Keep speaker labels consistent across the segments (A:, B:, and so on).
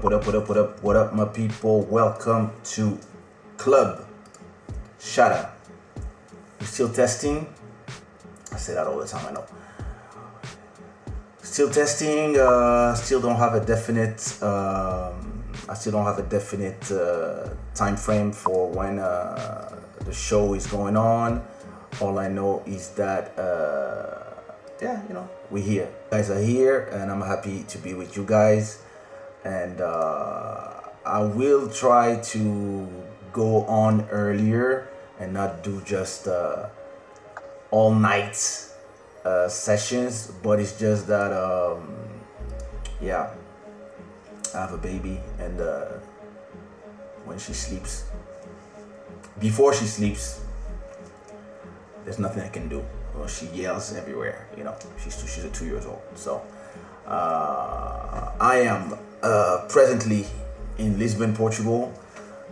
A: What up, what up, what up, what up, what up, my people? Welcome to Club Shada. We still testing. I say that all the time, I know. Still testing, uh, still don't have a definite, um, I still don't have a definite uh, time frame for when uh, the show is going on. All I know is that, uh, yeah, you know, we're here. You guys are here, and I'm happy to be with you guys. And uh, I will try to go on earlier and not do just uh, all night uh, sessions, but it's just that, um, yeah, I have a baby, and uh, when she sleeps, before she sleeps, there's nothing I can do. Well, she yells everywhere, you know. She's two, she's a two years old, so uh, I am uh, presently in Lisbon, Portugal.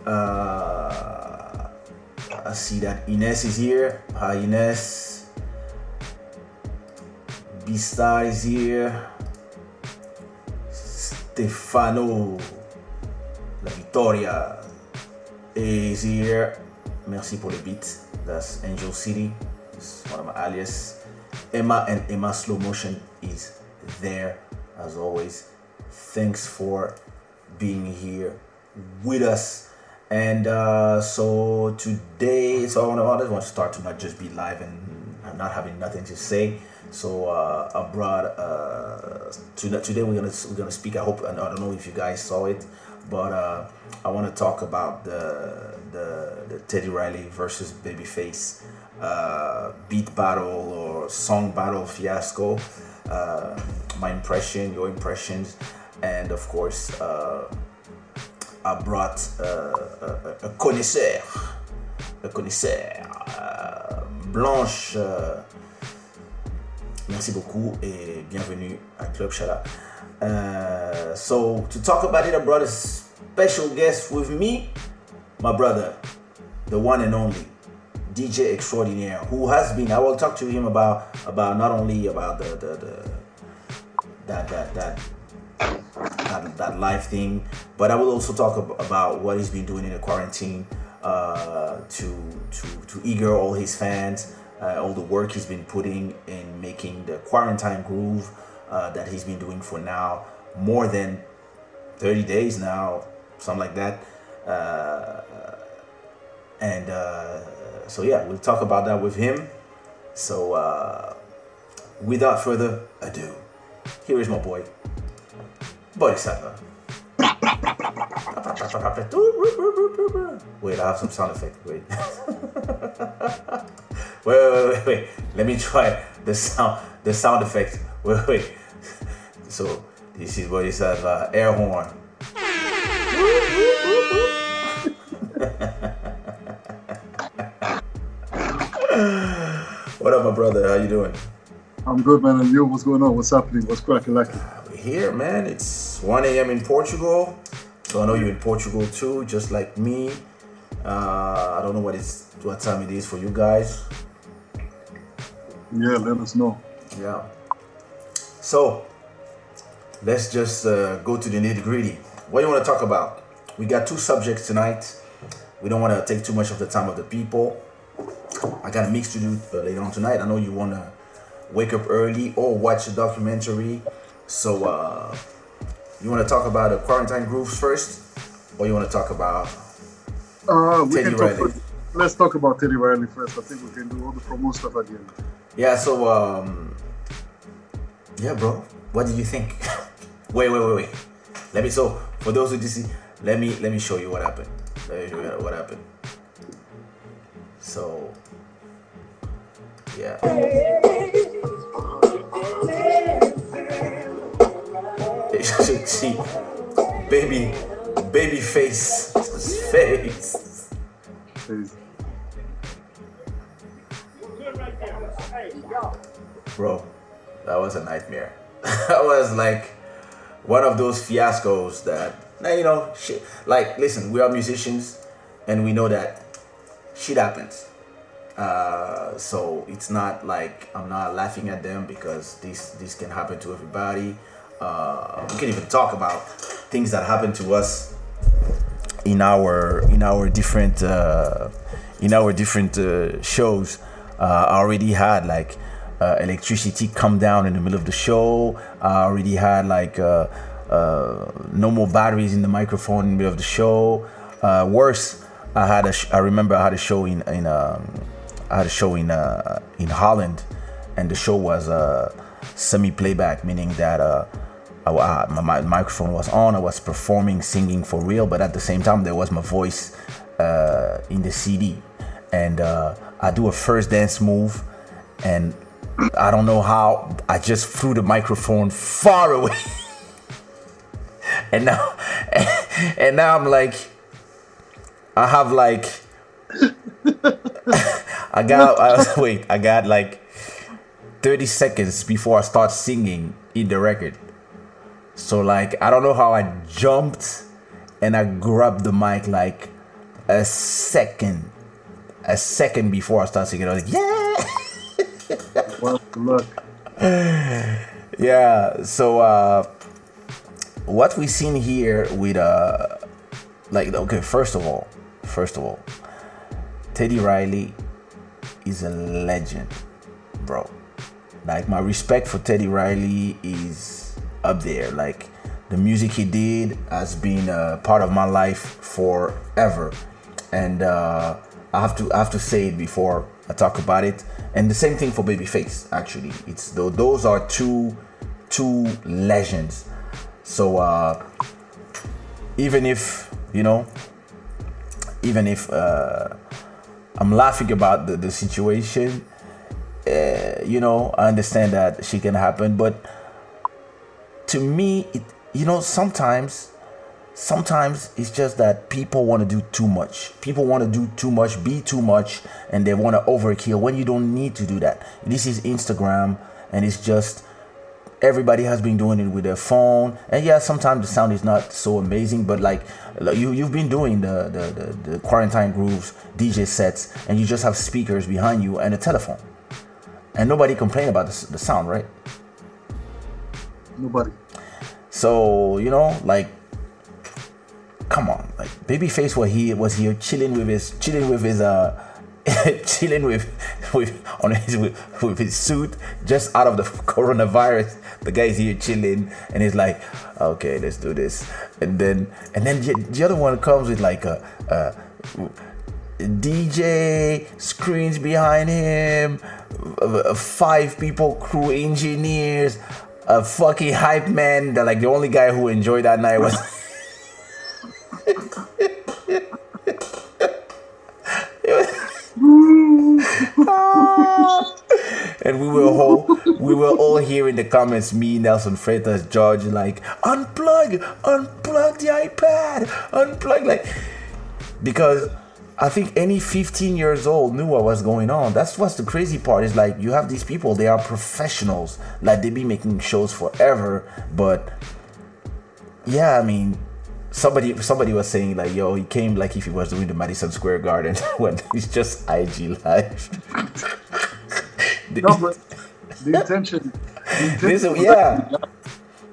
A: Uh, I see that Ines is here. Hi, Ines. Bistar is here. Stefano La Vittoria is here. Merci pour le beat. That's Angel City. It's one of my alias. Emma and Emma Slow Motion is there as always. Thanks for being here with us. And uh, so today, so I just want to start to not just be live and I'm not having nothing to say. So uh, I brought uh, to, today we're gonna we're gonna speak. I hope I don't know if you guys saw it, but uh, I want to talk about the, the the Teddy Riley versus Babyface uh, beat battle or song battle fiasco. Uh, my impression, your impressions, and of course, uh, I brought uh, a, a, connaisseur, a connaisseur, uh, Blanche. Uh, merci beaucoup et bienvenue à Club Shada. Uh, so to talk about it, I brought a special guest with me, my brother, the one and only DJ extraordinaire, who has been. I will talk to him about about not only about the the, the that that that that, that live thing, but I will also talk about what he's been doing in the quarantine uh, to to to eager all his fans, uh, all the work he's been putting in making the quarantine groove uh, that he's been doing for now more than 30 days now, something like that. Uh, and uh, so yeah, we'll talk about that with him. So uh, without further ado, here is my boy, Boddhi Satva. Wait, I have some sound effect. Wait. wait, wait, wait, wait. Let me try the sound, the sound effect. Wait, wait. So this is Boddhi Satva uh, air horn. what up, my brother? How you doing?
B: I'm good, man. And you? What's going on? What's happening? What's cracking like?
A: Here, man. It's 1 a.m. in Portugal. So I know you're in Portugal too, just like me. Uh, I don't know what it's what time it is for you guys.
B: Yeah, let us know.
A: Yeah. So let's just uh, go to the nitty gritty. What do you want to talk about? We got two subjects tonight. We don't want to take too much of the time of the people. I got a mix to do uh, later on tonight. I know you want to wake up early or watch a documentary. So, uh, you want to talk about the quarantine grooves first, or you want to talk about
B: uh, we Teddy can talk Riley? First. Let's talk about Teddy Riley first. I think we can do all the promo stuff again.
A: Yeah. So, um, yeah, bro. What did you think? wait, wait, wait, wait. Let me. So, for those who did see, let me let me show you what happened. Let me show you what happened. So, yeah. See, baby, baby face, face. Bro, that was a nightmare. that was like one of those fiascos that, you know, shit. Like, listen, we are musicians, and we know that shit happens. Uh, so it's not like I'm not laughing at them because this this can happen to everybody. Uh, we can even talk about things that happen to us in our in our different uh, in our different uh, shows. Uh, I already had like uh, electricity come down in the middle of the show. I already had like uh, no more batteries in the microphone in the middle of the show. worse, I had a sh- I remember I had a show in in um, I had a show in in Holland, and the show was semi playback, meaning that I, my, my, microphone was on. I was performing, singing for real, but at the same time, there was my voice uh, in the CD. And uh, I do a first dance move, and I don't know how I just threw the microphone far away. and now, and now I'm like, I have like, I got, I, wait, I got like 30 seconds before I start singing in the record so like I don't know how I jumped and I grabbed the mic like a second, a second before I started singing. I was like, yeah.
B: well, look.
A: Yeah. So uh, what we seen here with uh, like okay, first of all, first of all, Teddy Riley is a legend, bro. Like my respect for Teddy Riley is up there. Like the music he did has been a part of my life forever, and uh, I have to I have to say it before I talk about it. And the same thing for Babyface. Actually, it's those are two two legends. So uh, even if you know, even if uh, I'm laughing about the, the situation, uh, you know, I understand that she can happen, but to me, it you know sometimes sometimes it's just that people want to do too much. People want to do too much, be too much, and they want to overkill when you don't need to do that. This is Instagram, and it's just everybody has been doing it with their phone. And yeah, sometimes the sound is not so amazing, but like you you've been doing the the, the, the quarantine grooves, DJ sets, and you just have speakers behind you and a telephone, and nobody complain about the, the sound, right?
B: Nobody.
A: So you know, like, come on, like Babyface was he was here chilling with his chilling with his uh chilling with with on his with, with, his suit just out of the coronavirus. The guy's here chilling and he's like, okay, let's do this. And then and then the, the other one comes with like a, a DJ screens behind him, five people, crew engineers, a fucking hype man that like the only guy who enjoyed that night was and we were all we were all here in the comments, me, Nelson Freitas, George, like unplug, unplug the iPad, unplug like because I think any 15 years old knew what was going on. That's what's the crazy part is like you have these people, they are professionals. Like they be making shows forever, but yeah, I mean, somebody somebody was saying like, yo, he came like if he was doing the Madison Square Garden when he's just IG live.
B: no, but the intention, the intention
A: this, yeah,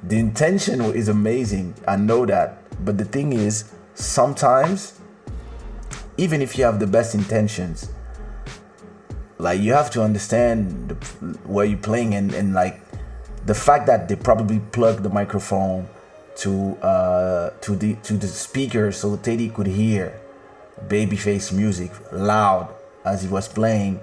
A: the intention is amazing. I know that, but the thing is, sometimes even if you have the best intentions like you have to understand the, where you're playing and, and like the fact that they probably plugged the microphone to uh to the to the speaker so Teddy could hear babyface music loud as he was playing.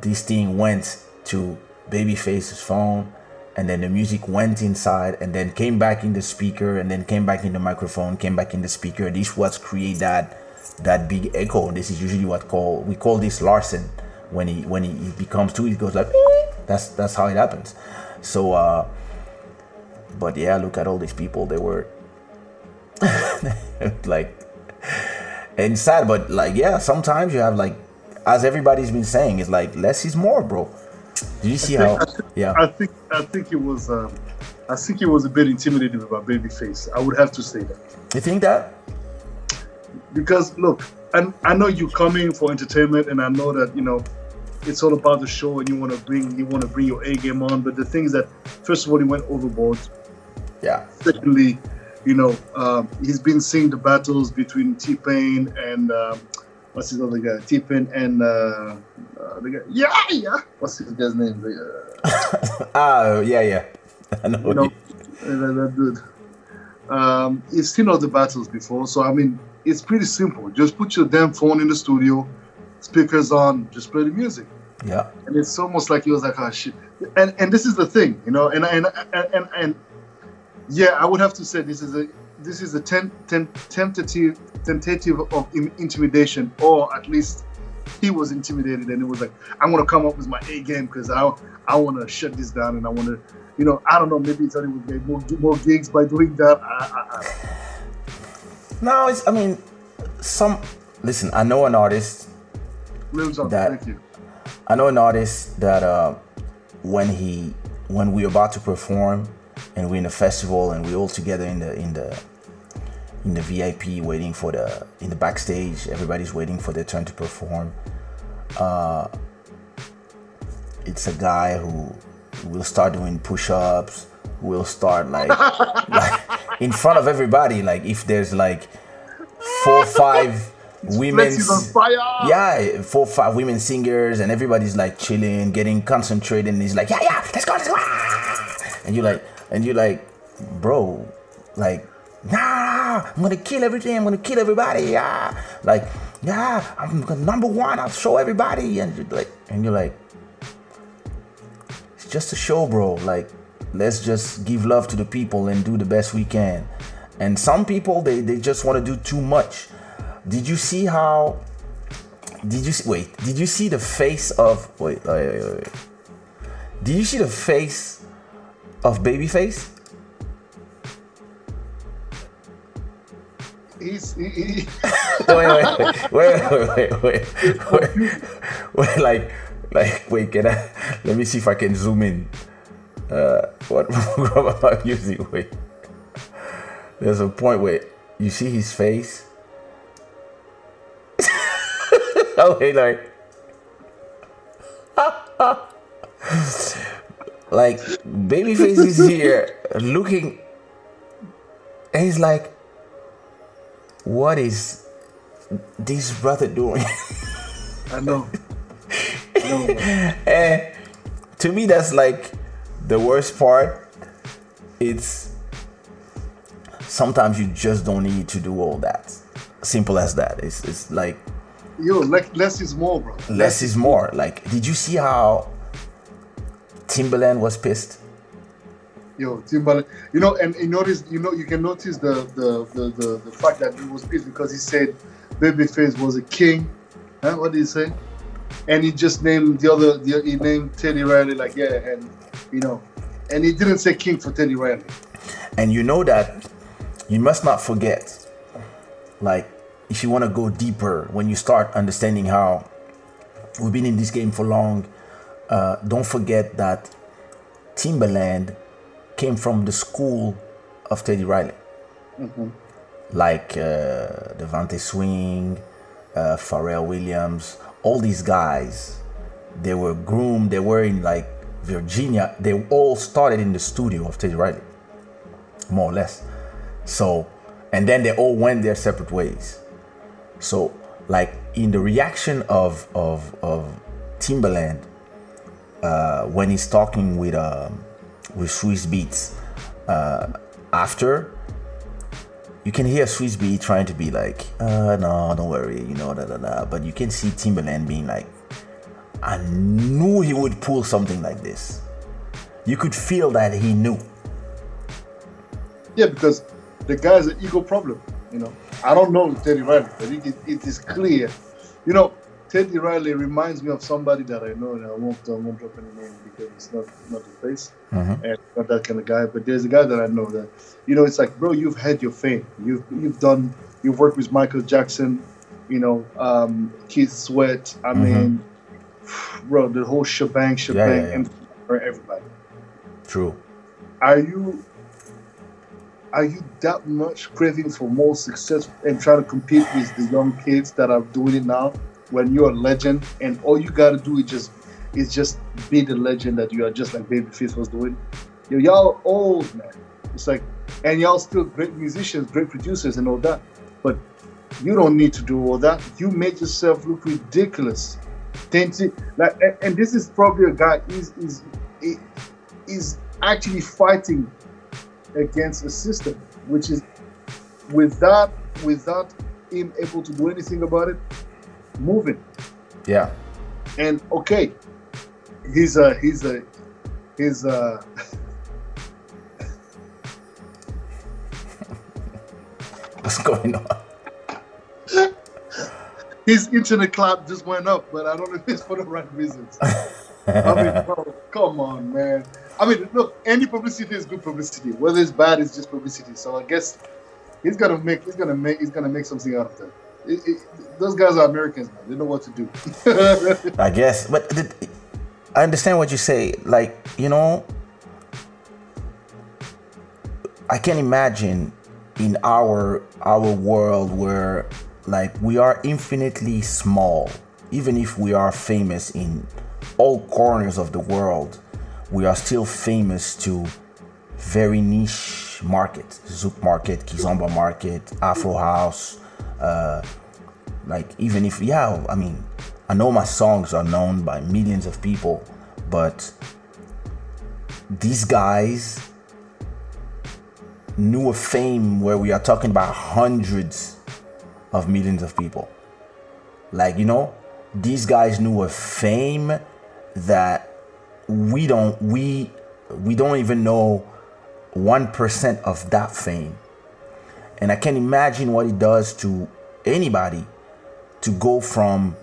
A: This thing went to babyface's phone and then the music went inside and then came back in the speaker and then came back in the microphone came back in the speaker. This was create that that big echo. This is usually what call we call this Larsen when he when he, he becomes two, he goes like that's that's how it happens. So uh but yeah, look at all these people. They were like and sad, but like yeah, sometimes you have like as everybody's been saying, it's like less is more, bro. Did you see
B: think,
A: how?
B: I
A: yeah,
B: I think I think it was um, I think it was a bit intimidating about Babyface. I would have to say that.
A: You think that?
B: Because look, and I know you're coming for entertainment, and I know that you know it's all about the show, and you want to bring you want to bring your A game on. But the thing is that first of all, he went overboard.
A: Yeah.
B: Secondly, you know, um, he's been seeing the battles between T Pain and um, what's his other guy? T Pain and uh, uh, the guy. Yeah, yeah. What's his guy's name?
A: Uh, ah, yeah, yeah. I know.
B: You know, that, that dude. Um, he's seen all the battles before, so I mean, it's pretty simple. Just put your damn phone in the studio, speakers on, just play the music.
A: Yeah.
B: And it's almost like he was like, oh shit. And and this is the thing, you know, and and and and, and yeah, I would have to say this is a this is a ten, ten, tentative tentative of intimidation, or at least he was intimidated, and it was like, I want to come up with my A game because I I want to shut this down, and I want to, you know, I don't know, maybe he thought he would get more more gigs by doing that. I, I,
A: I... No, it's I mean, some listen. I know an artist.
B: Jon, that, thank you.
A: I know an artist that uh, when he when we are about to perform and we're in a festival and we're all together in the in the in the VIP waiting for the in the backstage. Everybody's waiting for their turn to perform. Uh, it's a guy who will start doing push-ups. Will start like, like in front of everybody. Like if there's like four five women yeah four five women singers and everybody's like chilling getting concentrated and he's like yeah yeah let's go let's go ah! and you're like and you're like, bro, like, nah, I'm gonna kill everything, I'm gonna kill everybody, yeah. Like, yeah, I'm number one, I'll show everybody. And you're like, and you're like, it's just a show, bro. Like, let's just give love to the people and do the best we can. And some people they, they just want to do too much. Did you see how did you see, wait, did you see the face of wait, wait, wait, wait. Did you see the face of Babyface?
B: He's he, he.
A: wait, wait, wait, wait, wait, wait, wait, wait, like, like, wait, can I? Let me see if I can zoom in. Uh, what program am I using? Wait, there's a point where you see his face. oh, wait, like like babyface is here looking and he's like what is this brother doing
B: i know,
A: I know and to me that's like the worst part it's sometimes you just don't need to do all that simple as that it's, it's like
B: yo less is more bro
A: less, less is more like did you see how Timbaland was pissed.
B: Yo, Timbaland, you know, and you notice, you know, you can notice the the the, the, the fact that he was pissed because he said Babyface was a king. Huh? What did he say? And he just named the other, the, he named Teddy Riley, like yeah, and you know, and he didn't say king for Teddy Riley.
A: And you know that you must not forget, like, if you want to go deeper, when you start understanding how we've been in this game for long uh, don't forget that Timbaland came from the school of Teddy Riley. Mm-hmm. Like uh, DeVante Swing, uh, Pharrell Williams, all these guys, they were groomed, they were in like Virginia, they all started in the studio of Teddy Riley, more or less. So, and then they all went their separate ways. So, like in the reaction of of of Timbaland uh, when he's talking with uh, with Swizz Beatz uh, after, you can hear Swizz Beatz trying to be like, uh, no, don't worry, you know, da da da. But you can see Timbaland being like, I knew he would pull something like this. You could feel that he knew.
B: Yeah, because the guy's an ego problem. You know, I don't know Teddy Riley, but it, it is clear. You know, Teddy Riley reminds me of somebody that I know, and I won't, I won't drop any name because it's not not the place mm-hmm. and not that kind of guy. But there's a guy that I know that, you know, it's like, bro, you've had your fame. You've you've done, you've worked with Michael Jackson, you know, um, Keith Sweat. I mm-hmm. mean, bro, the whole shebang, shebang, yeah, yeah, yeah. and for everybody.
A: True.
B: Are you are you that much craving for more success and trying to compete with the young kids that are doing it now? when you're a legend and all you gotta do is just is just be the legend that you are, just like Babyface was doing. Yo, y'all old man. It's like, and y'all still great musicians, great producers, and all that. But you don't need to do all that. You made yourself look ridiculous. Tainted, like, and, and this is probably a guy is is is actually fighting against a system, which is without without him able to do anything about it, moving.
A: Yeah.
B: And okay, he's a he's a he's a
A: What's going on?
B: His internet clap just went up, but I don't know if it's for the right reasons. I mean, bro, come on, man. I mean, look, any publicity is good publicity. Whether it's bad, it's just publicity. So I guess he's gonna make, he's gonna make, he's gonna make something out of that. It, it, those guys are Americans, man. They know what to do.
A: I guess, but I understand what you say. Like, you know, I can imagine in our our world where like we are infinitely small, even if we are famous in all corners of the world, we are still famous to very niche market, Zouk market, Kizomba market, Afro house. Uh, like even if yeah, I mean, I know my songs are known by millions of people, but these guys knew a fame where we are talking about hundreds of millions of people. Like, you know, these guys knew a fame that we don't we we don't even know 1% of that fame. And I can't imagine what it does to anybody to go from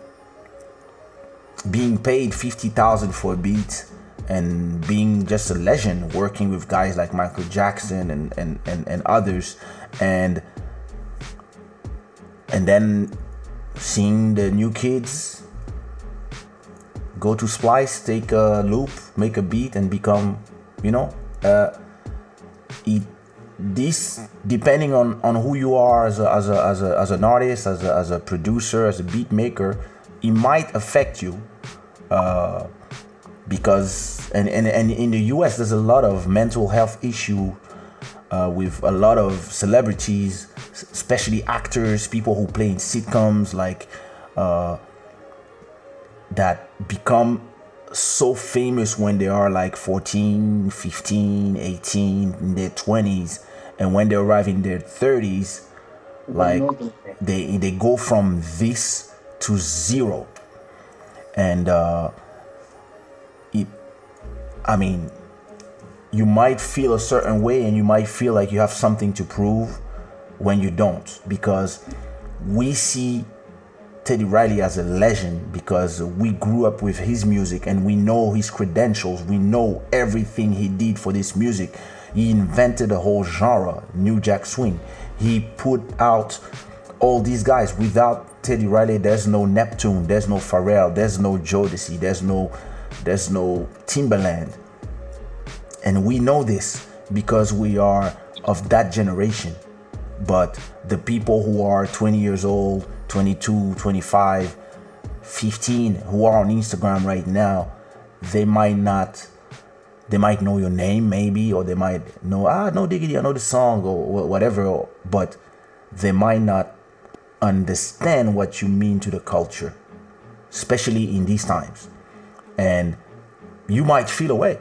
A: being paid 50,000 for a beat and being just a legend working with guys like Michael Jackson and, and, and, and others and and then seeing the new kids go to Splice, take a loop, make a beat, and become, you know, uh, it, this depending on, on who you are as a, as a, as a, as an artist, as a, as a producer, as a beat maker, it might affect you. Uh, because and, and, and in the US there's a lot of mental health issue uh, with a lot of celebrities, especially actors, people who play in sitcoms, like uh, that become so famous when they are like 14, 15, 18, in their 20s, and when they arrive in their 30s, like they they go from this to zero, and uh, it, I mean, you might feel a certain way and you might feel like you have something to prove when you don't because we see Teddy Riley as a legend because we grew up with his music and we know his credentials. We know everything he did for this music. He invented a whole genre, New Jack Swing. He put out all these guys. Without Teddy Riley, there's no Neptune, there's no Pharrell, there's no Jodeci, there's no there's no Timbaland. And we know this because we are of that generation. But the people who are 20 years old, 22, 25, 15, who are on Instagram right now, they might not, they might know your name maybe, or they might know, ah, no diggity, I know the song, or whatever, but they might not understand what you mean to the culture, especially in these times. And you might feel away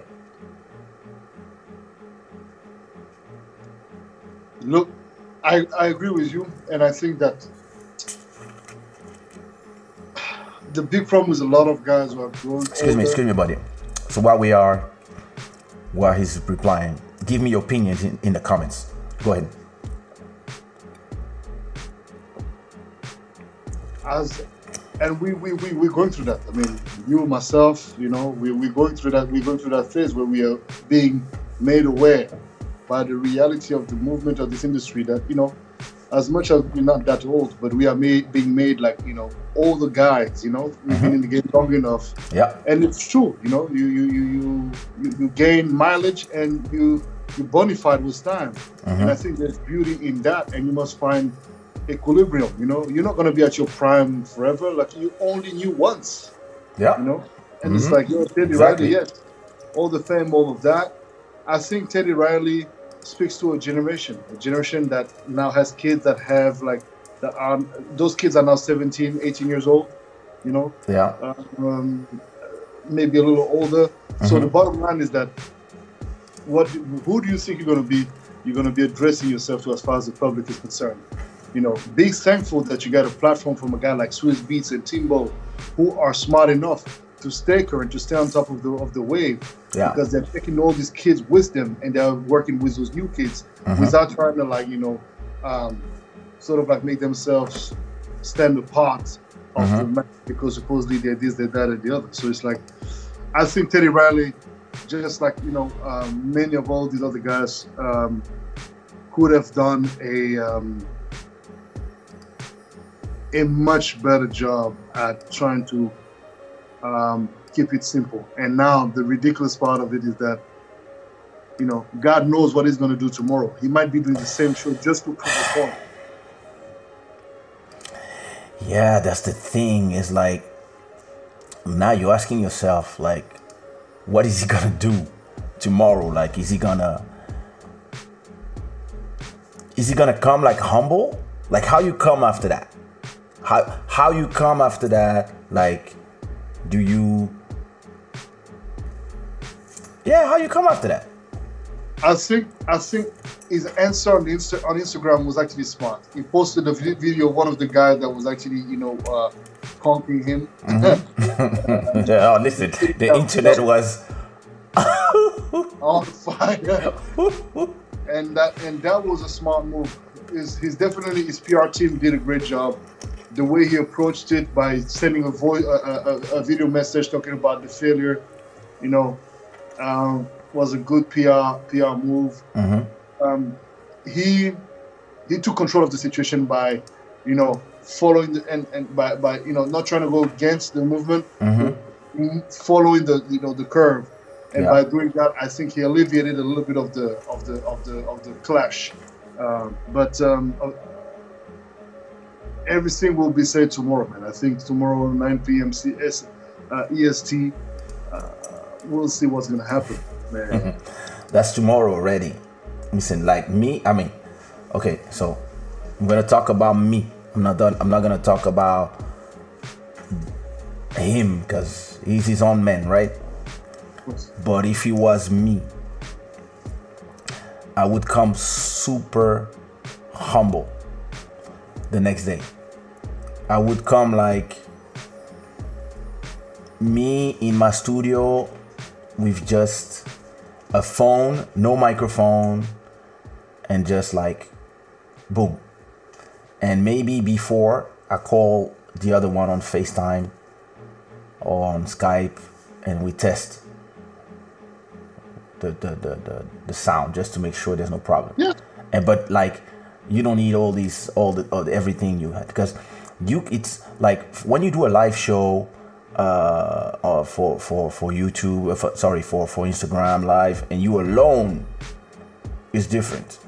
B: Look, I, I agree with you, and I think that the big problem is a lot of guys who have grown.
A: Excuse me, excuse me, buddy. So while we are, while he's replying, give me your opinions in, in the comments. Go ahead.
B: As and we we we we're going through that. I mean, you myself, you know, we we're going through that. We're going through that phase where we are being made aware by the reality of the movement of this industry that you know as much as we're not that old but we are made, being made like you know all the guys you know we've mm-hmm. been in the game long enough
A: yeah
B: and it's true you know you you you you, you gain mileage and you you bonified with time mm-hmm. and i think there's beauty in that and you must find equilibrium you know you're not going to be at your prime forever like you only knew once
A: yeah
B: you know and mm-hmm. it's like you're Teddy exactly. Riley, yes all the fame all of that I think Teddy Riley speaks to a generation, a generation that now has kids that have like that are those kids are now 17, 18 years old, you know,
A: Yeah.
B: um, maybe a little older. So the bottom line is that what who do you think you're going to be? You're going to be addressing yourself to as far as the public is concerned. You know, be thankful that you got a platform from a guy like Swizz Beatz and Timbo, who are smart enough to stay current, to stay on top of the of the wave,
A: Yeah.
B: because they're taking all these kids with them and they're working with those new kids without trying to like you know, um, sort of like make themselves stand apart of the match because supposedly they're this, they're that, and the other. So it's like, I think Teddy Riley, just like you know, um, many of all these other guys, um, could have done a um, a much better job at trying to um, keep it simple. And now the ridiculous part of it is that, you know, God knows what he's going to do tomorrow. He might be doing the same show just to prove a point.
A: Yeah, that's the thing. Is like now you're asking yourself, like, what is he gonna do tomorrow? Like, is he gonna is he gonna come like humble? Like how you come after that? How how you come after that? Like, do you Yeah, how you come after that?
B: I think I think his answer on, Insta- on Instagram was actually smart. He posted a vi- video of one of the guys that was actually, you know, uh, conquering him.
A: oh, listen, the internet was
B: on fire. and that and that was a smart move. Is his definitely his PR team did a great job. The way he approached it by sending a voice a, a, a video message talking about the failure, you know, um, was a good PR PR move. Um, he he took control of the situation by, you know, following the, and and by, by you know not trying to go against the movement, mm, following the you know the curve, and
A: Yeah.
B: by doing that, I think he alleviated a little bit of the of the of the of the clash. Um, but um, everything will be said tomorrow, man. I think tomorrow 9 p.m. CS, uh, EST. Uh, we'll see what's gonna happen, man.
A: That's tomorrow already. Listen, like me, I mean, okay, so I'm gonna talk about me. I'm not done. I'm not gonna talk about him because he's his own man, right? But if he was me, I would come super humble the next day. I would come like me in my studio with just a phone, no microphone, and just like boom. And maybe before I call the other one on FaceTime or on Skype and we test the the, the, the, the sound just to make sure there's no problem.
B: Yeah.
A: And but like you don't need all these all the, all the everything you had because you it's like when you do a live show uh, uh for for for YouTube uh, for, sorry for for Instagram live and you alone is different.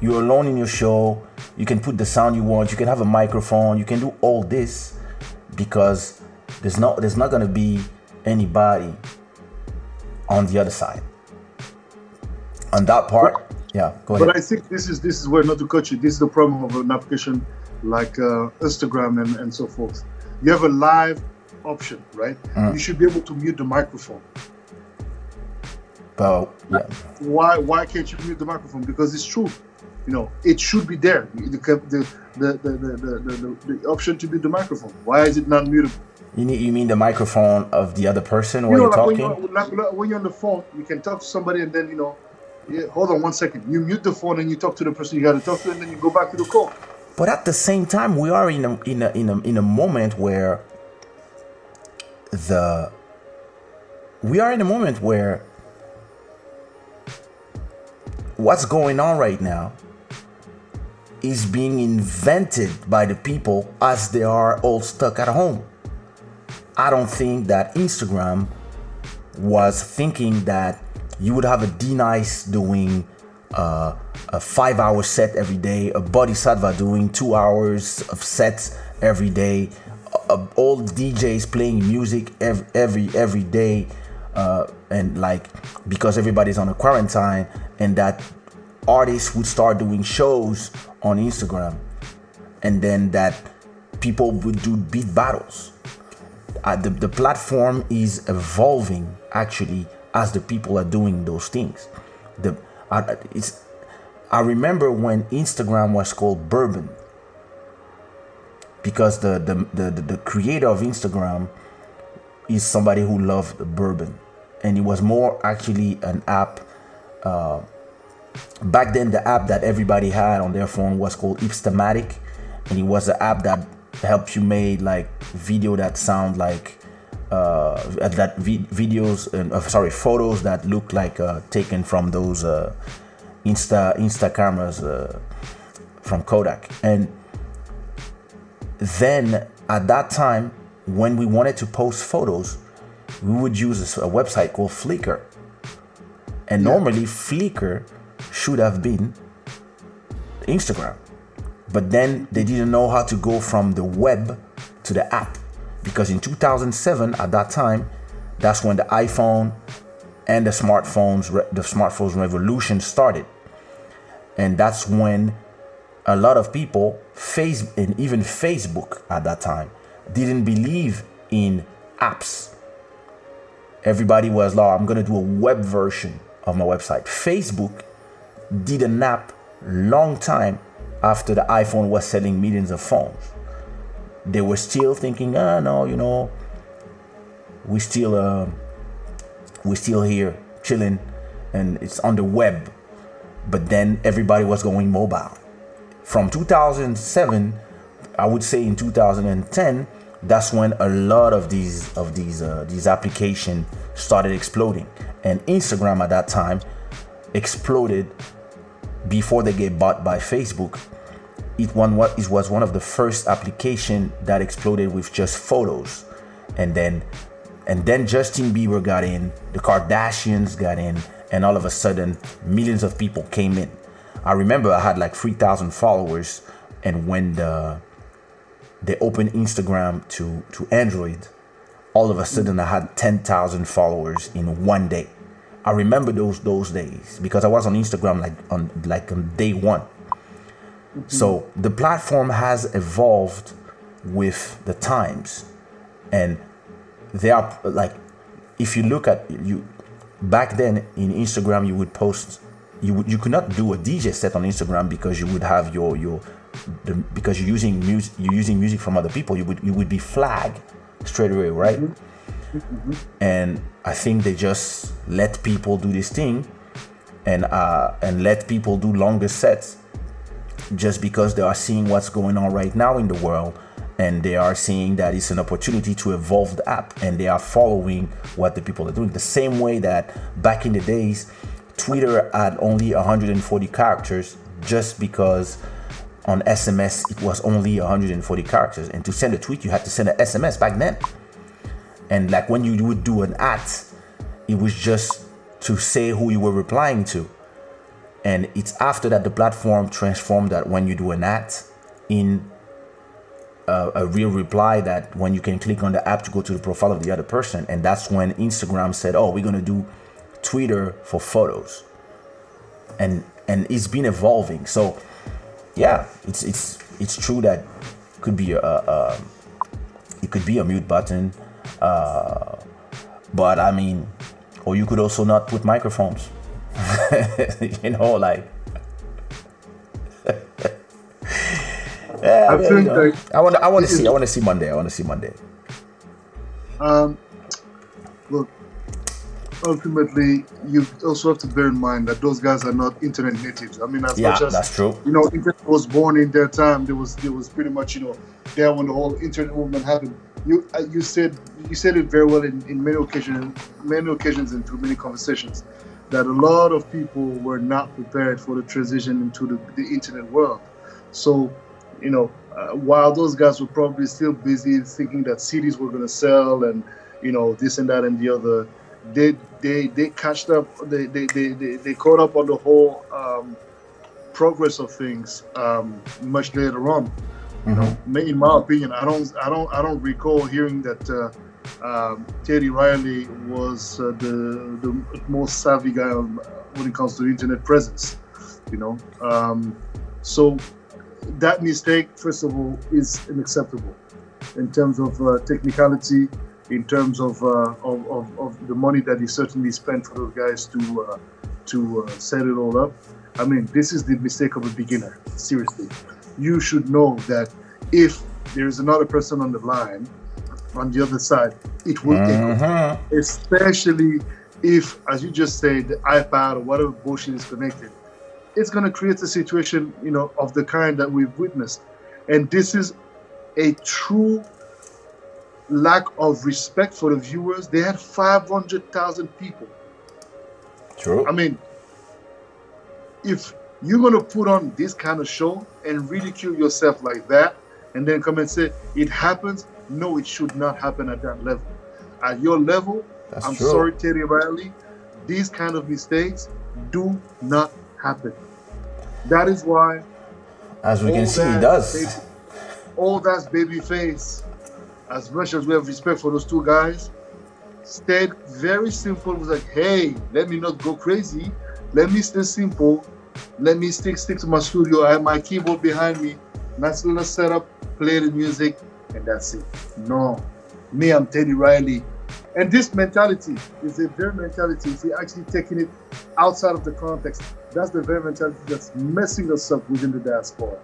A: You're alone in your show. You can put the sound you want. You can have a microphone. You can do all this because there's not there's not gonna be anybody on the other side. On that part, yeah. Go ahead.
B: But I think this is this is where not to cut you. This is the problem of an application like uh, Instagram and, and so forth. You have a live option, right?
A: Mm.
B: You should be able to mute the microphone.
A: But yeah,
B: Why why can't you mute the microphone? Because it's true. You know, it should be there. The the the the, the, the, the, option to mute the microphone. Why is it not mutable?
A: you need you mean the microphone of the other person
B: You
A: when
B: know,
A: you're
B: like when
A: talking?
B: you're, like, like when you're on the phone, you can talk to somebody and then you know, yeah, hold on one second. You mute the phone and you talk to the person you got to talk to, and then you go back to the call.
A: But at the same time, we are in a in a in a in a moment where the we are in a moment where what's going on right now is being invented by the people as they are all stuck at home. I don't think that Instagram was thinking that you would have a D Nice doing uh, a five hour set every day, a Boddhi Satva doing two hours of sets every day, uh, all DJs playing music every every, every day, uh, and like because everybody's on a quarantine, and that artists would start doing shows on Instagram, and then that people would do beat battles. Uh, the, the platform is evolving actually as the people are doing those things. The uh, it's I remember when Instagram was called Burbn. Because the the, the, the creator of Instagram is somebody who loved bourbon. And it was more actually an app uh, back then the app that everybody had on their phone was called Ipstamatic. And it was an app that helped you make like video that sound like uh, that vi- videos and uh, sorry photos that look like uh, taken from those uh, insta insta cameras uh, from Kodak. And then at that time when we wanted to post photos we would use a website called Flickr. And normally Flickr should have been Instagram. But then they didn't know how to go from the web to the app because in 2007 at that time that's when the iphone and the smartphones the smartphones revolution started. And that's when a lot of people face and even facebook at that time didn't believe in apps. Everybody was like i'm to do a web version of my website. Facebook did an app long time after the iphone was selling millions of phones they were still thinking, ah, no, you know, we still, uh, we still here chilling, and it's on the web. But then everybody was going mobile. From 2007, I would say in 2010, that's when a lot of these of these uh, these applications started exploding, and Instagram at that time exploded before they get bought by Facebook it one it was one of the first application that exploded with just photos. And then and then Justin Bieber got in the Kardashians got in and all of a sudden millions of people came in. I remember I had like 3000 followers and when the they opened Instagram to to Android all of a sudden I had 10,000 followers in one day. I remember those those days because I was on Instagram like on like on day 1 Mm-hmm. So the platform has evolved with the times, and they are like, if you look at you back then in Instagram, you would post, you would you could not do a DJ set on Instagram because you would have your your the, because you're using music you're using music from other people you would you would be flagged straight away right mm-hmm. Mm-hmm. and i think they just let people do this thing and uh and let people do longer sets just because they are seeing what's going on right now in the world and they are seeing that it's an opportunity to evolve the app and they are following what the people are doing. The same way that back in the days twitter had only 140 characters just because on sms it was only 140 characters. And to send a tweet you had to send an sms back then. And like when you would do an at it was just to say who you were replying to and it's after that the platform transformed that when you do an ad in a, a, real reply that when you can click on the app to go to the profile of the other person. And that's when instagram said oh we're going to do twitter for photos. And and it's been evolving. So yeah it's it's it's true that could be a, a it could be a mute button. Uh, but i mean or you could also not put microphones you know, like. yeah, I, you know, I want. I want to see. I want to see Monday. I want to see Monday.
B: Um, look. Ultimately, you also have to bear in mind that those guys are not internet natives. I mean, as
A: yeah,
B: much as
A: that's true.
B: You know, internet was born in their time. There was there was pretty much you know there when the whole internet movement happened. You uh, you said you said it very well in, in many occasions, many occasions and through many conversations that a lot of people were not prepared for the transition into the, the internet world. So, you know, uh, while those guys were probably still busy thinking that CDs were going to sell and, you know, this and that and the other, they they they catched up. They they they, they, they caught up on the whole um, progress of things um, much later on. You know, mm-hmm. in my opinion, I don't I don't I don't recall hearing that. Uh, um, Teddy Riley was uh, the, the most savvy guy when it comes to internet presence. You know, um, so that mistake, first of all, is unacceptable in terms of uh, technicality, in terms of, uh, of, of, of, the money that he certainly spent for those guys to uh, to uh, set it all up. I mean, this is the mistake of a beginner. Seriously, you should know that if there is another person on the line on the other side, it will take, uh-huh. especially if, as you just said, the iPad or whatever bullshit is connected. It's going to create a situation, you know, of the kind that we've witnessed, and this is a true lack of respect for the viewers. They had 500,000 people.
A: True.
B: I mean, if you're gonna put on this kind of show and ridicule yourself like that, and then come and say it happens, no, it should not happen at that level. At your level,
A: That's
B: I'm
A: true.
B: sorry, Teddy Riley, these kind of mistakes do not happen. That is why
A: As we can see, he does.
B: baby- all that's Babyface. As much as we have respect for those two guys, stayed very simple. Was like, hey, let me not go crazy. Let me stay simple. Let me stick stick to my studio. I have my keyboard behind me. Nice little setup. Play the music, and that's it. No, me, I'm Teddy Riley. And this mentality is a very mentality. You're actually taking it outside of the context, that's the very mentality that's messing us up within the diaspora.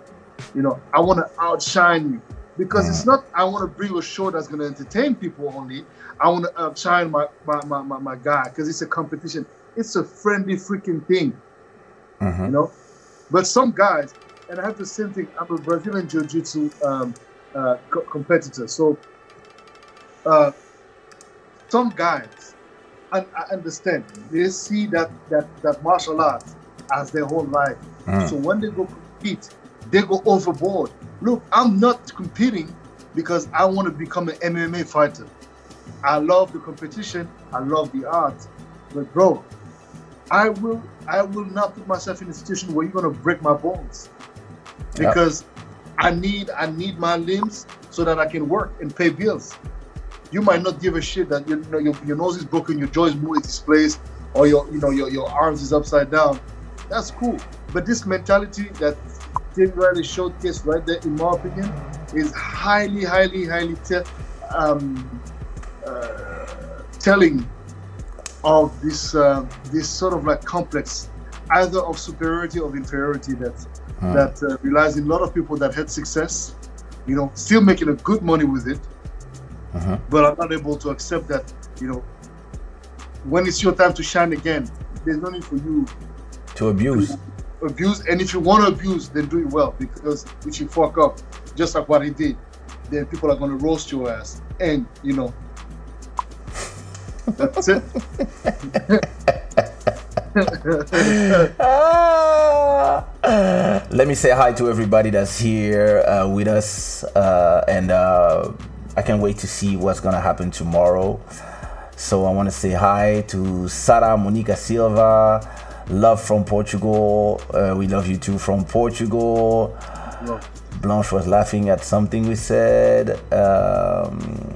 B: You know, I want to outshine you because it's not. I want to bring a show that's going to entertain people only. I want to outshine my my my, my, my guy because it's a competition. It's a friendly freaking thing,
A: Mhm.
B: you know. But some guys, and I have the same thing. I'm a Brazilian jiu-jitsu um, uh, co- competitor, so uh, some guys, and I understand they see that that that martial art as their whole life.
A: Mm.
B: So when they go compete, they go overboard. Look, I'm not competing because I want to become an MMA fighter. I love the competition. I love the art. But bro, I will I will not put myself in a situation where you're gonna break my bones. Because I need I need my limbs so that I can work and pay bills. You might not give a shit that you know your, your nose is broken, your jaw is moving displaced, or your you know your, your arms is upside down. That's cool. But this mentality that Tim Riley showcased right there, in my opinion, is highly, highly, highly te- um, uh, telling of this uh, this sort of like complex, either of superiority or inferiority that
A: Hmm.
B: that uh, relies a lot of people that had success, you know, still making a good money with it,
A: Mhm.
B: but are not able to accept that, you know, when it's your time to shine again, there's no need for you
A: To abuse.
B: abuse and if you want to abuse then do it well because if you fuck up just like what he did then people are going to roast your ass and you know that's it.
A: Let me say hi to everybody that's here uh, with us, uh, and uh, I can't wait to see what's gonna happen tomorrow. So I want to say hi to Sara Monica Silva, love from Portugal. Uh, we love you too from Portugal. Blanche was laughing at something we said. Um,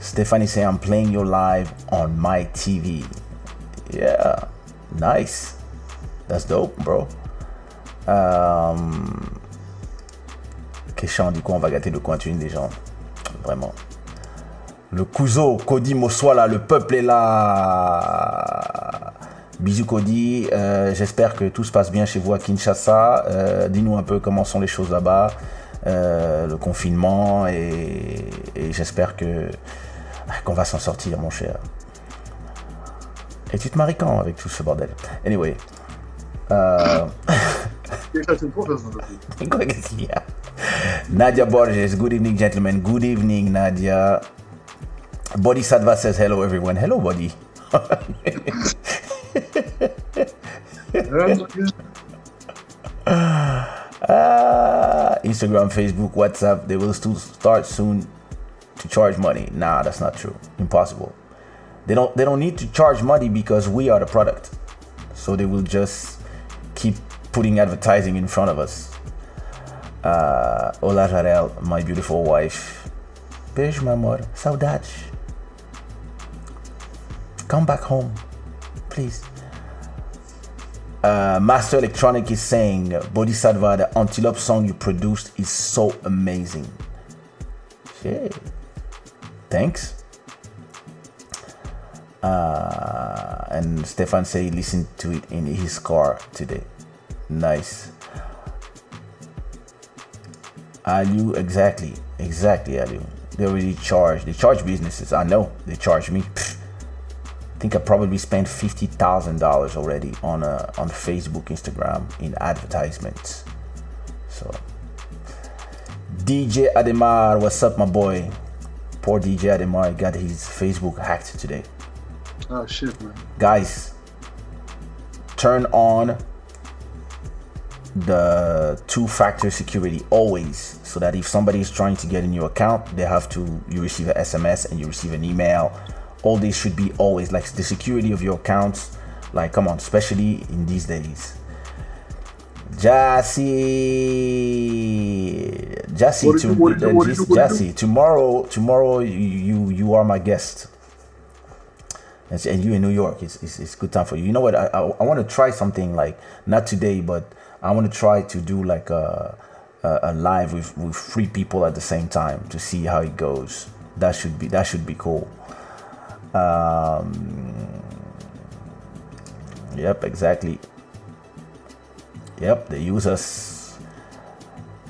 A: Stephanie say I'm playing you live on my TV. Yeah, nice. That's dope, bro. Um, Keshan, du coup, on va gâter le contenu des gens. Vraiment. Le Kuzo, Cody Moswala, le peuple est là. Bisous Cody, Euh, j'espère que tout se passe bien chez vous à Kinshasa. Euh, Dis-nous un peu comment sont les choses là-bas, Euh, le confinement et, et j'espère que qu'on va s'en sortir, mon cher. Et tu te maries quand avec tout ce bordel Anyway. Euh,
B: déjà, tu me trouves, ça, ça.
A: Quoi qu'il y a Nadia Borges, good evening, gentlemen. Good evening, Nadia. Boddhi Satva says hello, everyone. Hello, Boddhi. Ah, Instagram, Facebook, WhatsApp, they will still start soon to charge money. Nah, that's not true. Impossible. They don't they don't need to charge money because we are the product. So they will just keep putting advertising in front of us. Uh, Ola Jarel, my beautiful wife. Beijo, meu amor. Saudade. Come back home, please. Uh, Master Electronic is saying, Boddhi Satva, the Antelope song you produced is so amazing. Shit. Thanks. Uh, and Stefan say he listened to it in his car today. Nice. Aliu, exactly, exactly, Aliu. They already charge. They charge businesses. I know they charge me. I think I probably spent fifty thousand dollars already on uh, on Facebook, Instagram in advertisements. So, DJ Ademar, what's up, my boy? Poor DJ Ademar got his Facebook hacked today.
B: Oh shit, man.
A: Guys, turn on the two-factor security always so that if somebody is trying to get in your account they have to you receive an sms and you receive an email. All this should be always like the security of your accounts like come on especially in these days. Jassy Jassy to,
B: you uh,
A: Jassy tomorrow tomorrow you you are my guest and, and you in New York, it's, it's, it's good time for you. You know what? I, I, I want to try something like not today, but I want to try to do like a, a, a live with, with three people at the same time to see how it goes. That should be that should be cool. Um, yep, exactly. Yep, they use us.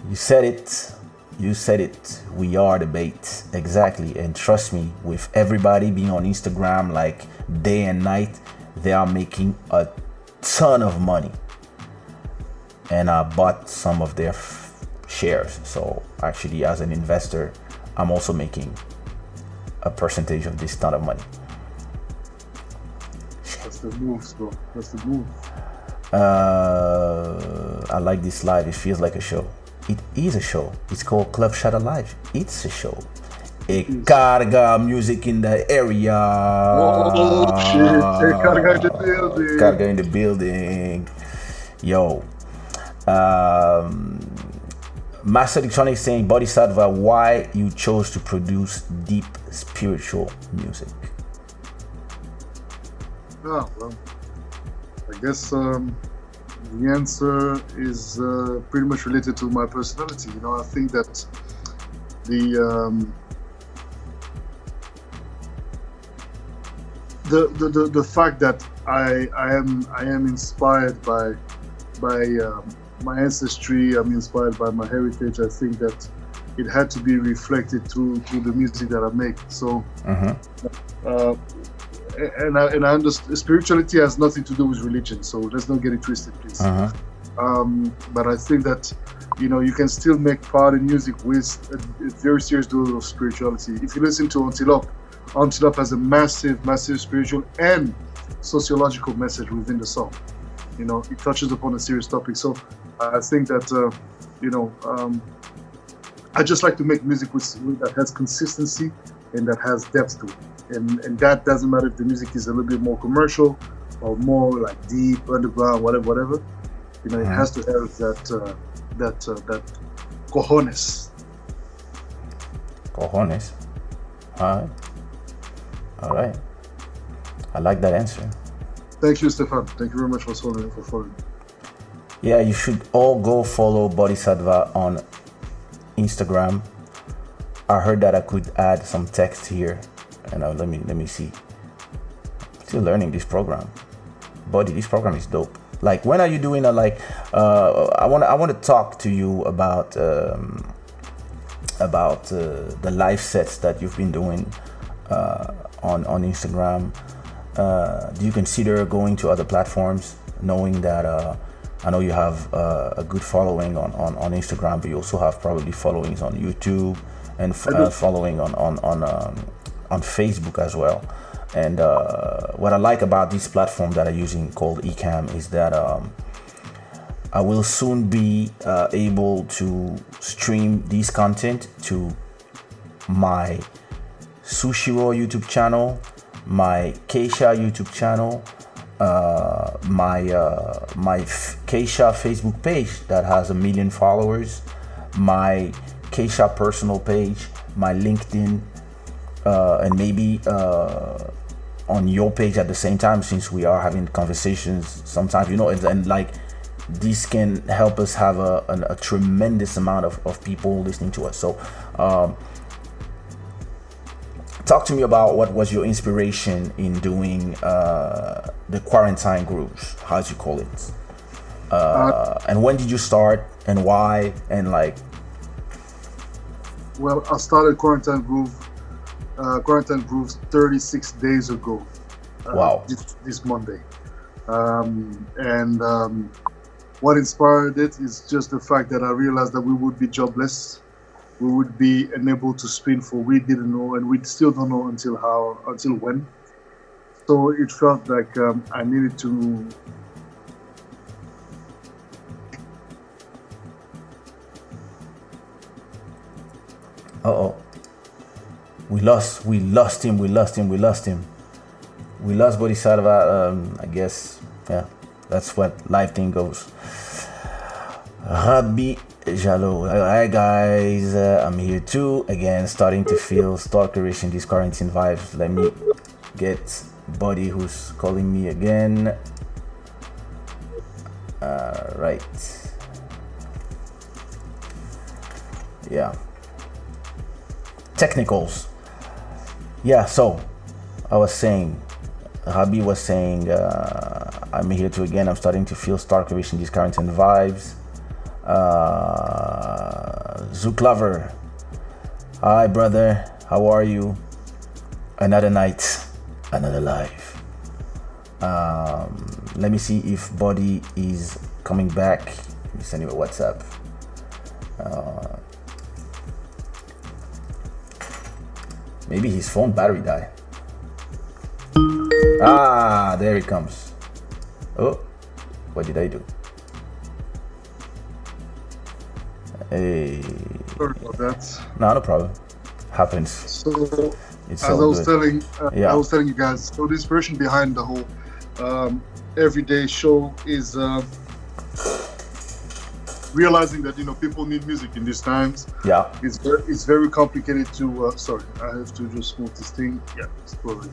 A: You said it. You said it. We are the bait. Exactly. And trust me, with everybody being on Instagram like day and night, they are making a ton of money. And I bought some of their f- shares. So actually, as an investor, I'm also making a percentage of this ton of money.
B: That's the moves, bro. That's the move.
A: Uh, I like this live. It feels like a show. It is a show. It's called Club Shada Live. It's a show. A carga music in the area.
B: Oh shit! Carga in the building.
A: Carga in the building. Yo. Um, Master Electronics saying, Boddhi Satva, why you chose to produce deep spiritual music?
B: Ah, well, I guess um, the answer is uh, pretty much related to my personality. You know, I think that the um, the, the, the, the fact that I, I am I am inspired by by um, my ancestry. I'm inspired by my heritage. I think that it had to be reflected through through the music that I make. So
A: Mm-hmm.
B: uh, and I, and I understand spirituality has nothing to do with religion, so let's not get it twisted, please.
A: Uh-huh.
B: Um, but I think that you know you can still make party music with a, a very serious dose of spirituality. If you listen to Antelope, Antelope has a massive, massive spiritual and sociological message within the song. You know, it touches upon a serious topic. So I think that uh, you know um, I just like to make music with, with that has consistency and that has depth to it. And and that doesn't matter if the music is a little bit more commercial or more like deep underground, whatever, whatever. You know, it
A: Mhm.
B: has to have that uh, that uh, that cojones.
A: Cojones. All right. All right. I like that answer.
B: Thank you, Stefan. Thank you very much for following. For following.
A: Yeah, you should all go follow Boddhi Satva on Instagram. I heard that I could add some text here, and uh, let me let me see. Still learning this program, Buddy. This program is dope. Like, when are you doing a like? Uh, I want I want to talk to you about um, about uh, the live sets that you've been doing uh, on on Instagram. Uh, do you consider going to other platforms, knowing that? Uh, I know you have uh, a good following on, on, on Instagram, but you also have probably followings on YouTube and f- uh, following on on on, um, on Facebook as well. And uh, what I like about this platform that I'm using called Ecamm is that um, I will soon be uh, able to stream this content to my Sushiro YouTube channel, my Keisha YouTube channel, uh, my uh, my Keisha Facebook page that has a million followers, my Keisha personal page, my LinkedIn, uh, and maybe uh, on your page at the same time since we are having conversations sometimes you know and, and like this can help us have a, a, a, tremendous amount of, of people listening to us. So um, talk to me about what was your inspiration in doing uh, the quarantine grooves how'd you call it? Uh, and when did you start and why and like
B: well i started quarantine groove uh, quarantine grooves 36 days ago
A: uh, wow.
B: this, this monday. Um, and um, what inspired it is just the fact that i realized that we would be jobless. We would be unable to spin for we didn't know and we still don't know until how until when. So it felt like um, i needed to
A: Uh-oh. We lost, we lost him, we lost him, we lost him. We lost Boddhi Satva, um, I guess, yeah, that's what life thing goes. Rabbi Jalo. Hi guys, uh, I'm here too. Again, starting to feel stalkerish in these quarantine vibes. Let me get Boddhi who's calling me again. Uh, right. Yeah technicals. Yeah, so I was saying, Habi was saying, uh, I'm here to again. I'm starting to feel Starkerish in these currents and vibes. Uh, Zook Lover, hi brother, how are you? Another night, another life. Um, let me see if Boddhi is coming back. Let me send you a WhatsApp. Uh, Maybe his phone battery died. Ah, there he comes. Oh, what did I do? Hey.
B: Sorry about that.
A: No, no problem. Happens.
B: So, it's as I was good. telling, uh, yeah. I was telling you guys. So the inspiration behind the whole um, everyday show is uh, realizing that you know people need music in these times.
A: Yeah,
B: it's very, it's very complicated to. Uh, sorry, I have to just move this thing. Yeah, it's probably.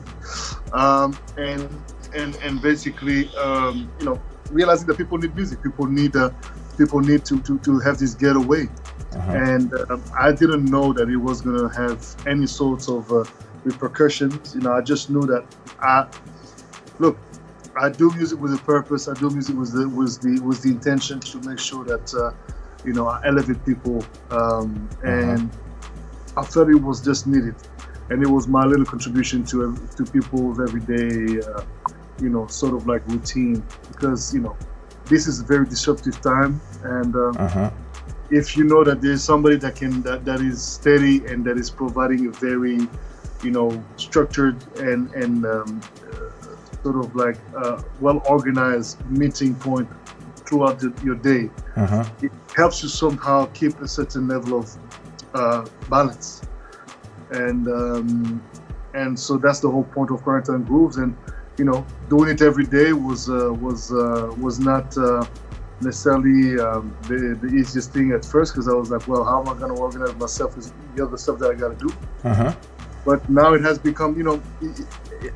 B: Um, and and and basically, um, you know, realizing that people need music. People need uh, people need to to to have this getaway. Uh-huh. And uh, I didn't know that it was gonna have any sorts of uh, repercussions. You know, I just knew that I look I do music with a purpose. I do music with the with the with the intention to make sure that uh, you know I elevate people, um, uh-huh. and I felt it was just needed, and it was my little contribution to to people's everyday, uh, you know, sort of like routine because you know this is a very disruptive time, and um, uh-huh. if you know that there's somebody that can that, that is steady and that is providing a very you know structured and and um, sort of like a well organized meeting point throughout the, your day. Uh-huh. It helps you somehow keep a certain level of uh, balance, and um, and so that's the whole point of quarantine grooves. And you know, doing it every day was uh, was uh, was not uh, necessarily um, the, the easiest thing at first because I was like, well, how am I going to organize myself with the other stuff that I got to do? Uh-huh. But now it has become, you know,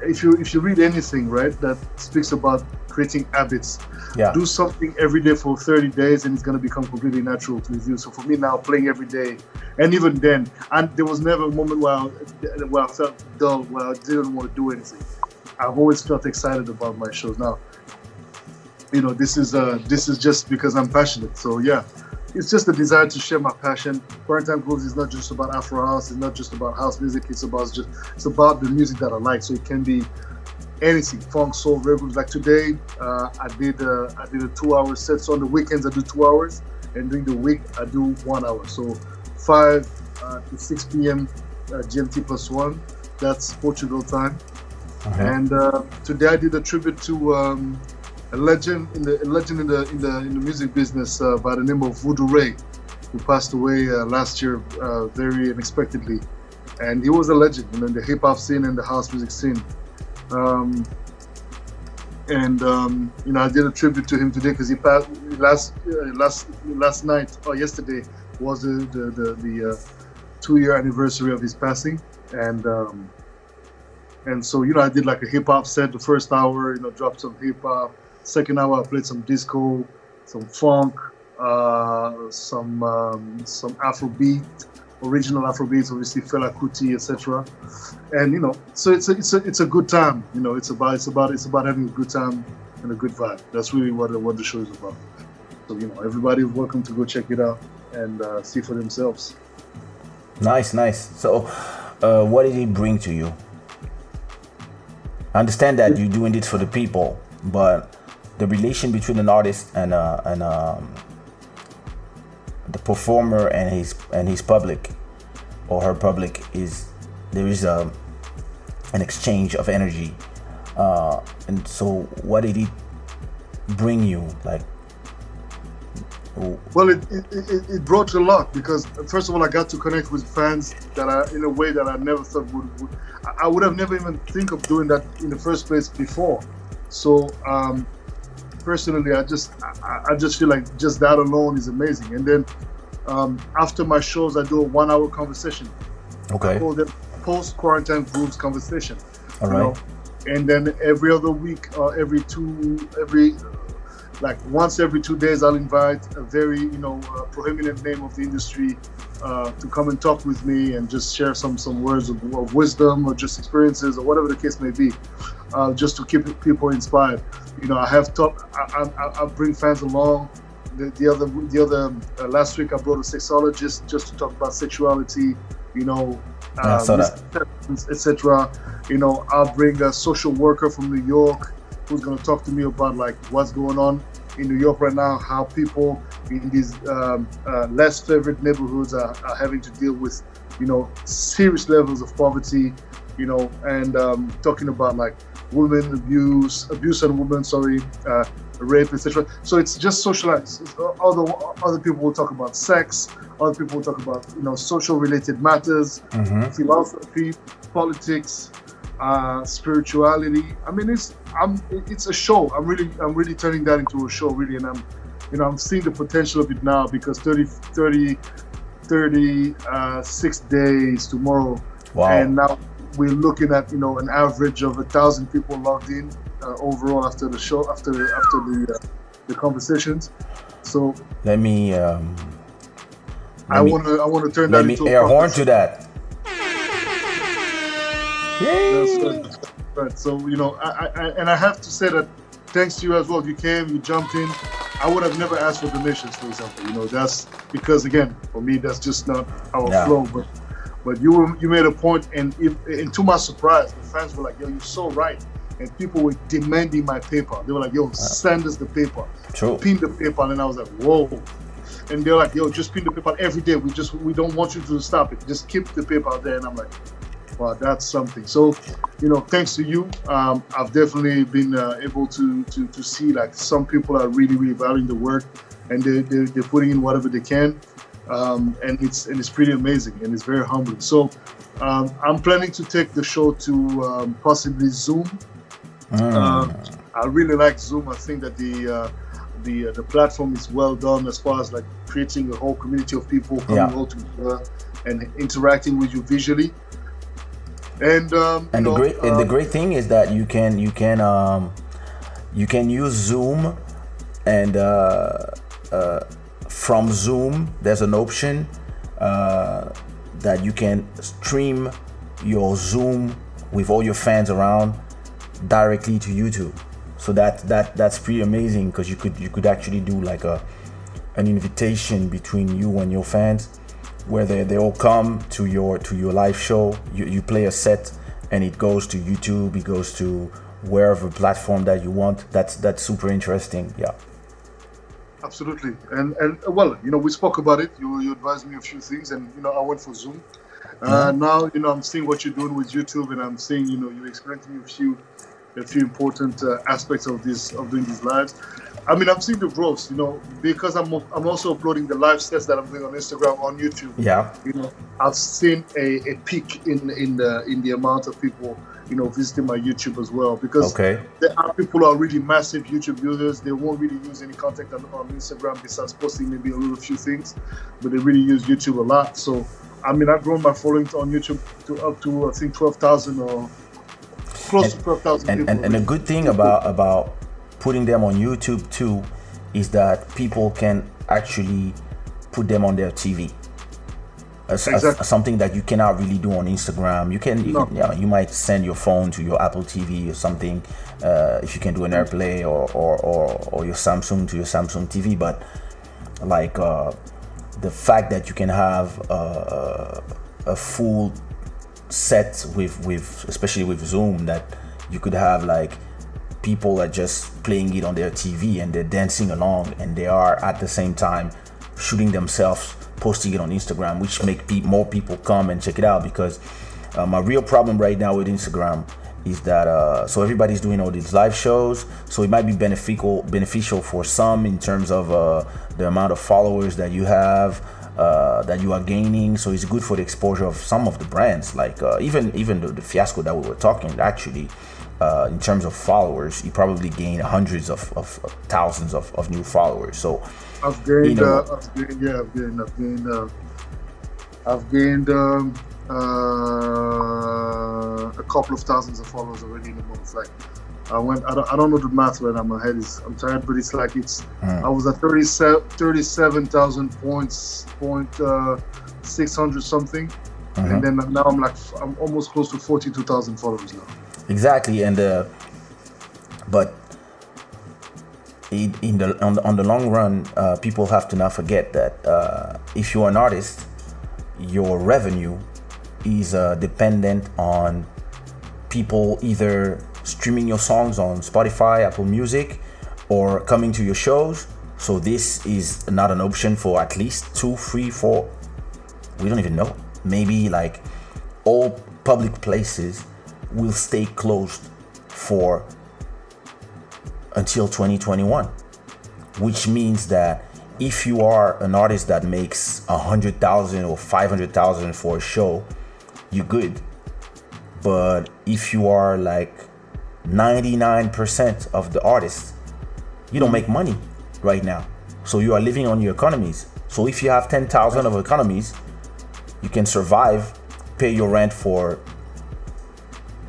B: if you if you read anything right that speaks about creating habits yeah. do something every day for 30 days and it's going to become completely natural to you. So for me now playing every day and even then and there was never a moment where I, where I felt dull where I didn't want to do anything. I've always felt excited about my shows. Now you know this is uh this is just because I'm passionate. So yeah it's just a desire to share my passion. Quarantine Grooves is not just about Afro house. It's not just about house music. It's about just it's about the music that I like. So it can be anything, funk, soul, rhythms. Like today, uh, I did uh, I did a two-hour set. So on the weekends I do two hours, and during the week I do one hour. So five uh, to six p.m. Uh, GMT plus one. That's Portugal time. Uh-huh. And uh, today I did a tribute to. Um, a legend in the legend in the in the in the music business uh, by the name of Voodoo Ray, who passed away uh, last year uh, very unexpectedly, and he was a legend you know, in the hip hop scene and the house music scene. Um, and um, you know, I did a tribute to him today because he passed last uh, last last night or yesterday was the the the, the uh, two year anniversary of his passing, and um, And so, you know, I did like a hip hop set the first hour, you know, dropped some hip hop. Second hour, I played some disco, some funk, uh, some um, some Afrobeat, original Afrobeat, obviously Fela Kuti, etc. And you know, so it's a, it's a it's a good time. You know, it's about it's about it's about having a good time and a good vibe. That's really what what the show is about. So you know, everybody is welcome to go check it out and uh, see for themselves.
A: Nice, nice. So, uh, what did it bring to you? I understand that you're doing it for the people, but the relation between an artist and uh, and um, the performer and his and his public or her public is there is a an exchange of energy. Uh, and so, what did it bring you? Like,
B: well, it, it, it, brought a lot because first of all, I got to connect with fans that are in a way that I never thought would, would I would have never even think of doing that in the first place before. So um, personally, I just I, I, just feel like just that alone is amazing. And then um, after my shows, I do a one-hour conversation.
A: Okay. I
B: call them post quarantine grooves conversation.
A: All right. Know?
B: And then every other week, uh, every two, every like once every two days, I'll invite a very you know uh, prominent name of the industry uh, to come and talk with me and just share some some words of, of wisdom or just experiences or whatever the case may be, uh, just to keep people inspired. You know, I have talk. I, I, I bring fans along. The, the other the other uh, last week I brought a sexologist just to talk about sexuality. You know,
A: um,
B: etc. You know, I'll bring a social worker from New York who's going to talk to me about like what's going on in New York right now, how people in these um, uh, less favored neighborhoods are, are, having to deal with, you know, serious levels of poverty, you know, and um, talking about like women abuse, abuse on women, sorry, uh, rape, etc. So it's just socialized. Other other people will talk about sex. Other people will talk about you know social related matters,
A: mm-hmm.
B: philosophy, politics, uh, spirituality. I mean, it's I'm it's a show. I'm really I'm really turning that into a show, really, and I'm you know I'm seeing the potential of it now because 30 30 36 days tomorrow,
A: wow.
B: and now we're looking at you know an average of a thousand people logged in uh, overall after the show after after the uh, the conversations. So
A: let me. Um,
B: let I want to I want to turn
A: let
B: that
A: me
B: into
A: air horn to that.
B: That's right. right. So you know, I, I, and I have to say that thanks to you as well. You came, you jumped in. I would have never asked for donations, for example. You know, that's because again, for me, that's just not our yeah. flow. But but you were, you made a point, and if and to my surprise, the fans were like, "Yo, you're so right." And people were demanding my paper. They were like, "Yo, send us the paper,
A: True.
B: pin the paper." And I was like, "Whoa!" And they're like, "Yo, just pin the paper every day. We just we don't want you to stop it. Just keep the paper out there." And I'm like, well, that's something. So, you know, thanks to you, um, I've definitely been uh, able to, to to see like some people are really really valuing the work, and they they they're putting in whatever they can, um, and it's and it's pretty amazing and it's very humbling. So, um, I'm planning to take the show to um, possibly Zoom. Uh, I really like Zoom. I think that the uh, the uh, the platform is well done as far as like creating a whole community of people coming yeah. all together and interacting with you visually. And um,
A: and
B: the
A: know, great and the uh, great thing is that you can you can um, you can use Zoom and uh, uh, from Zoom there's an option uh, that you can stream your Zoom with all your fans around directly to YouTube. So that that that's pretty amazing because you could you could actually do like a an invitation between you and your fans where they, they all come to your to your live show. You, you play a set and it goes to YouTube, it goes to wherever platform that you want. That's that's super interesting. Yeah.
B: Absolutely, and and well, you know, we spoke about it. You you advised me a few things, and you know, I went for Zoom. Uh, mm-hmm. Now, you know, I'm seeing what you're doing with YouTube, and I'm seeing, you know, you explained to me a few a few important uh, aspects of this of doing these lives. I mean, I'm seeing the growth, you know, because I'm I'm also uploading the live sets that I'm doing on Instagram, on YouTube.
A: Yeah.
B: You know, I've seen a, a peak in in the in the amount of people, you know, visiting my YouTube as well. Because
A: okay.
B: there are people who are really massive YouTube users. They won't really use any content on, on Instagram besides posting maybe a little few things, but they really use YouTube a lot. So, I mean, I've grown my following on YouTube to up to I think twelve thousand or close to 12,000
A: and,
B: people.
A: and, and a good thing about about putting them on YouTube too is that people can actually put them on their TV. As-
B: Exactly.
A: as something that you cannot really do on Instagram. You can, you,
B: No.
A: can, yeah, you might send your phone to your Apple TV or something. Uh, if you can do an AirPlay or, or, or, or your Samsung to your Samsung TV, but like uh, the fact that you can have uh, a full set with with especially with Zoom that you could have like people are just playing it on their TV and they're dancing along and they are at the same time shooting themselves posting it on Instagram which make pe- more people come and check it out because uh, my real problem right now with Instagram is that uh, so everybody's doing all these live shows so it might be beneficial beneficial for some in terms of uh, the amount of followers that you have uh, that you are gaining so it's good for the exposure of some of the brands like uh, even even the, the fiasco that we were talking actually uh, in terms of followers you probably gain hundreds of, of, of thousands of, of new followers so
B: I've gained,
A: you know-
B: uh, I've gained, yeah, I've gained, I've gained, uh, I've gained um, uh, a couple of thousands of followers already in a month. Like, I went, I don't, I don't know the math right now. My head is, I'm tired, but it's like it's.
A: Mm.
B: I was at 37 37,000 points, point uh, 600 something,
A: Mhm.
B: and then now I'm like, I'm almost close to 42,000 followers now.
A: exactly and uh, but in, the on, the on the long run uh, people have to not forget that uh, if you're an artist your revenue is uh, dependent on people either streaming your songs on Spotify, Apple Music, or coming to your shows. So this is not an option for at least two, three, four. We don't even know. Maybe like all public places will stay closed for until 2021 which means that if you are an artist that makes a hundred thousand or five hundred thousand for a show, you're good. But if you are like 99% of the artists, you don't make money right now. So you are living on your economies. So if you have 10,000 of economies, you can survive, pay your rent for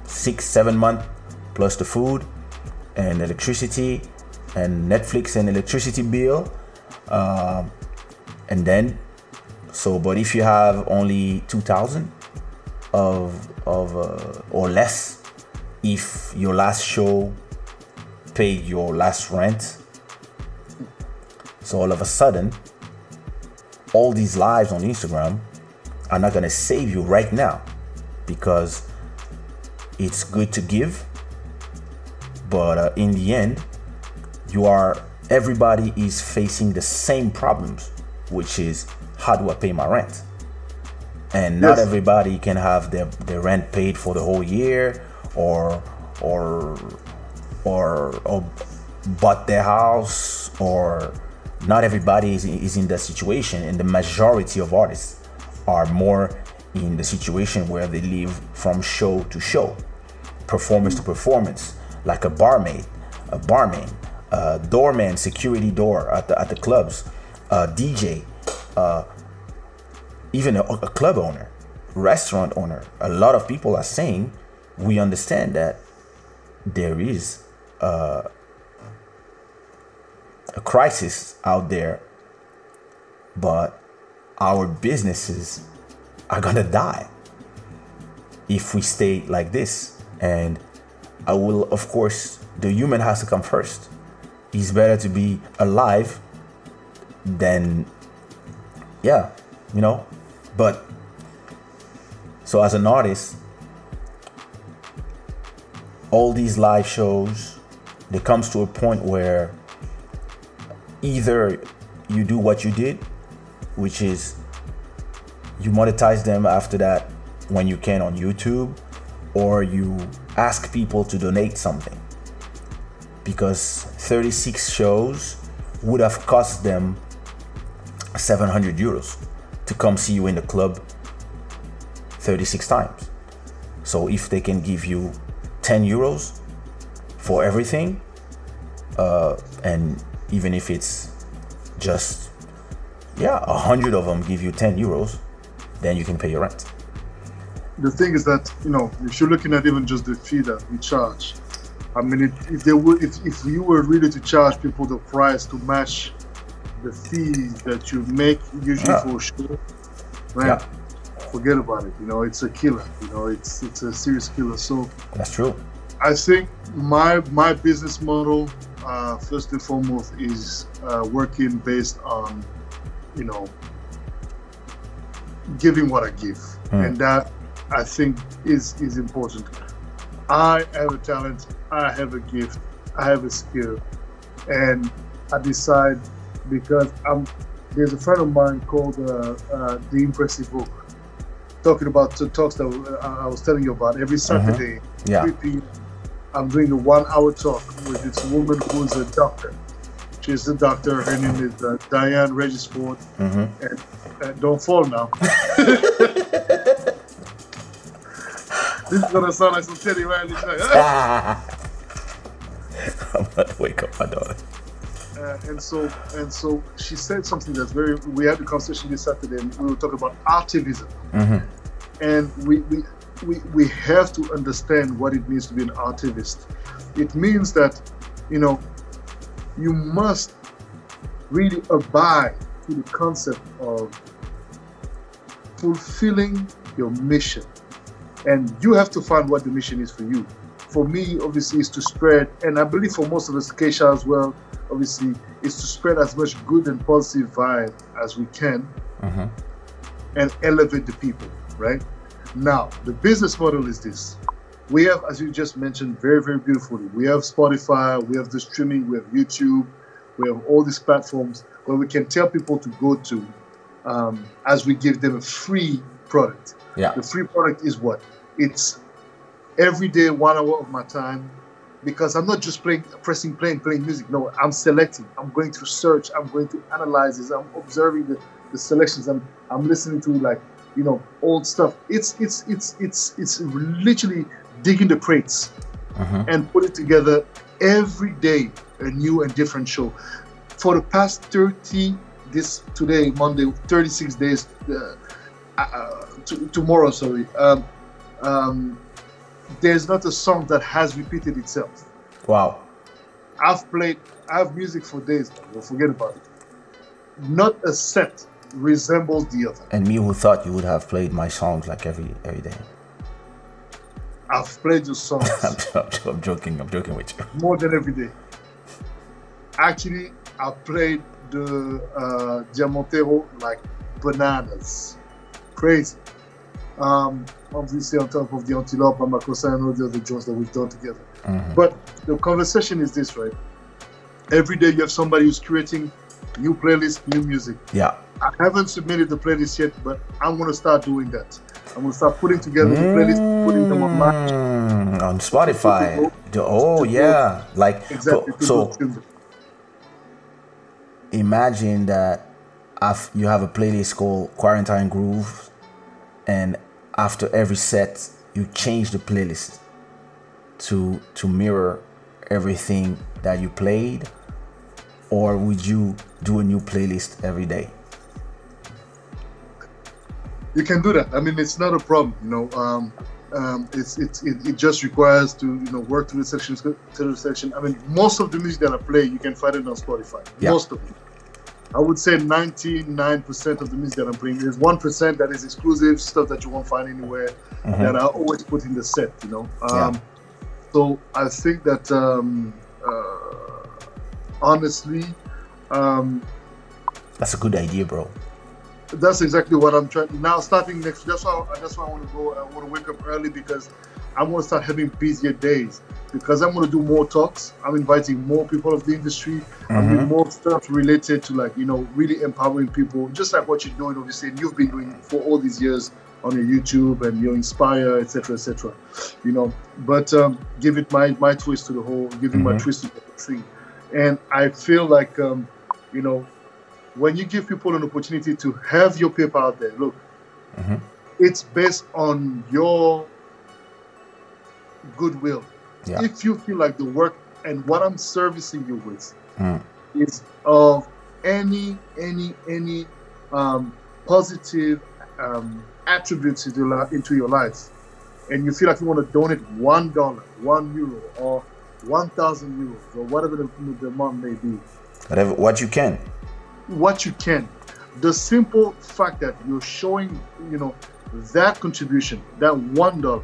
A: six, seven months, plus the food and electricity and Netflix and electricity bill. Um, and then, so, but if you have only 2,000 of, of uh, or less, if your last show paid your last rent, so all of a sudden, all these lives on Instagram are not gonna save you right now because it's good to give, but uh, in the end, you are everybody is facing the same problems, which is how do I pay my rent? And not
B: Yes.
A: everybody can have their, their rent paid for the whole year or or or or bought their house or not everybody is, is in that situation and the majority of artists are more in the situation where they live from show to show performance to performance like a barmaid a barman a doorman security door at the, at the clubs a dj uh, even a, a club owner restaurant owner. A lot of people are saying we understand that there is uh, a crisis out there but our businesses are gonna die if we stay like this. And i will of course the human has to come first. It's better to be alive than yeah you know? But so as an artist all these live shows there comes to a point where either you do what you did which is you monetize them after that when you can on YouTube, or you ask people to donate something. Because 36 shows would have cost them 700 euros to come see you in the club 36 times. So if they can give you 10 euros for everything, uh, and even if it's just yeah, a hundred of them give you 10 euros, then you can pay your rent.
B: The thing is that you know if you're looking at even just the fee that we charge, I mean, if, if they were, if, if you were really to charge people the price to match the fees that you make usually
A: Yeah.
B: for sure man,
A: Yeah.
B: forget about it. You know, it's a killer. You know, it's it's a serious killer. So
A: That's true.
B: I think my my business model, uh, first and foremost, is uh, working based on, you know, giving what I give,
A: Mm.
B: and that I think is is important. I have a talent, I have a gift, I have a skill, and I decide because I'm. There's a friend of mine called uh, uh, the Impressive Book, talking about the talks that uh, I was telling you about every Saturday.
A: Yeah.
B: 3 p.m. I'm doing a one hour talk with this woman who's a doctor. She's a doctor. Her name is uh, Diane Regisford.
A: Mm-hmm.
B: And, and don't fall now. this is gonna sound like some Teddy Riley. Like, "Ah!"
A: I'm about to wake up my daughter.
B: Uh, and so and so she said something that's very. We had a conversation this Saturday, and we were talking about activism.
A: hmm
B: and we, we we we have to understand what it means to be an activist. It means that you know you must really abide to the concept of fulfilling your mission, and you have to find what the mission is for you. For me, obviously, is to spread, and I believe for most of us, Keisha as well, obviously, is to spread as much good and positive vibe as we can
A: hmm
B: and elevate the people, right? Now, the business model is this. We have, as you just mentioned very, very beautifully, we have Spotify, we have the streaming, we have YouTube, we have all these platforms where we can tell people to go to um, as we give them a free product.
A: Yeah.
B: The free product is what? It's every day, one hour of my time, because I'm not just playing, pressing play and playing music. No, I'm selecting. I'm going through search. I'm going to analyze this. I'm observing the, the selections. I'm I'm listening to like you know old stuff. It's it's it's it's it's literally digging the crates
A: hmm
B: and put it together every day a new and different show. For the past 30 this today Monday 36 days uh, uh, t- tomorrow sorry um, um, there's not a song that has repeated itself.
A: Wow.
B: I've played I have music for days. Don't forget about it. Not a set resembles the other.
A: And me who thought you would have played my songs like every every day.
B: I've played your songs.
A: I'm, I'm, I'm joking. I'm joking with you.
B: more than every day. Actually, I played the uh, Diamantero like bananas. Crazy. Um, obviously, on top of the Antelope, Amakosa, and all the other joints that we've done together.
A: Mhm.
B: But the conversation is this, right? Every day you have somebody who's creating new playlist, new music.
A: Yeah.
B: I haven't submitted the playlist yet, but I'm going to start doing that. I'm going to start putting together the playlist, putting them online.
A: Mm, on Spotify. The- oh yeah, like
B: Exactly. to
A: so. imagine that af- you have a playlist called Quarantine Groove, and after every set, you change the playlist to to mirror everything that you played, or would you do a new playlist every day?
B: you can do that. I mean, it's not a problem. You know, um, um, it's it's it, it just requires to you know work through the sections to the section. I mean, most of the music that I play, you can find it on Spotify.
A: Yeah.
B: Most of it. I would say 99% of the music that I'm playing is 1% that is exclusive stuff that you won't find anywhere
A: Mhm.
B: that I always put in the set, you know.
A: Yeah.
B: Um, So I think that um, uh, honestly, um,
A: That's a good idea, bro.
B: that's exactly what I'm trying now. Starting next, that's why that's why I want to go. I want to wake up early because I want to start having busier days. Because I'm going to do more talks. I'm inviting more people of the industry. I'm doing more stuff related to like you know really empowering people, just like what you're doing. Obviously, and you've been doing for all these years on your YouTube and your Inspire, etc., etc. You know, but um, give it my my twist to the whole, giving my
A: Mhm.
B: twist to the whole thing. And I feel like um, you know when you give people an opportunity to have your paper out there, look,
A: Mhm.
B: it's based on your goodwill.
A: Yeah.
B: If you feel like the work and what I'm servicing you with
A: Mm.
B: is of any any any um, positive um, attributes into, into your life, and you feel like you want to donate one dollar, one euro, or one thousand euros, or whatever the, the amount may be,
A: Whatever, what you can.
B: what you can. The simple fact that you're showing, you know, that contribution, that one dollar.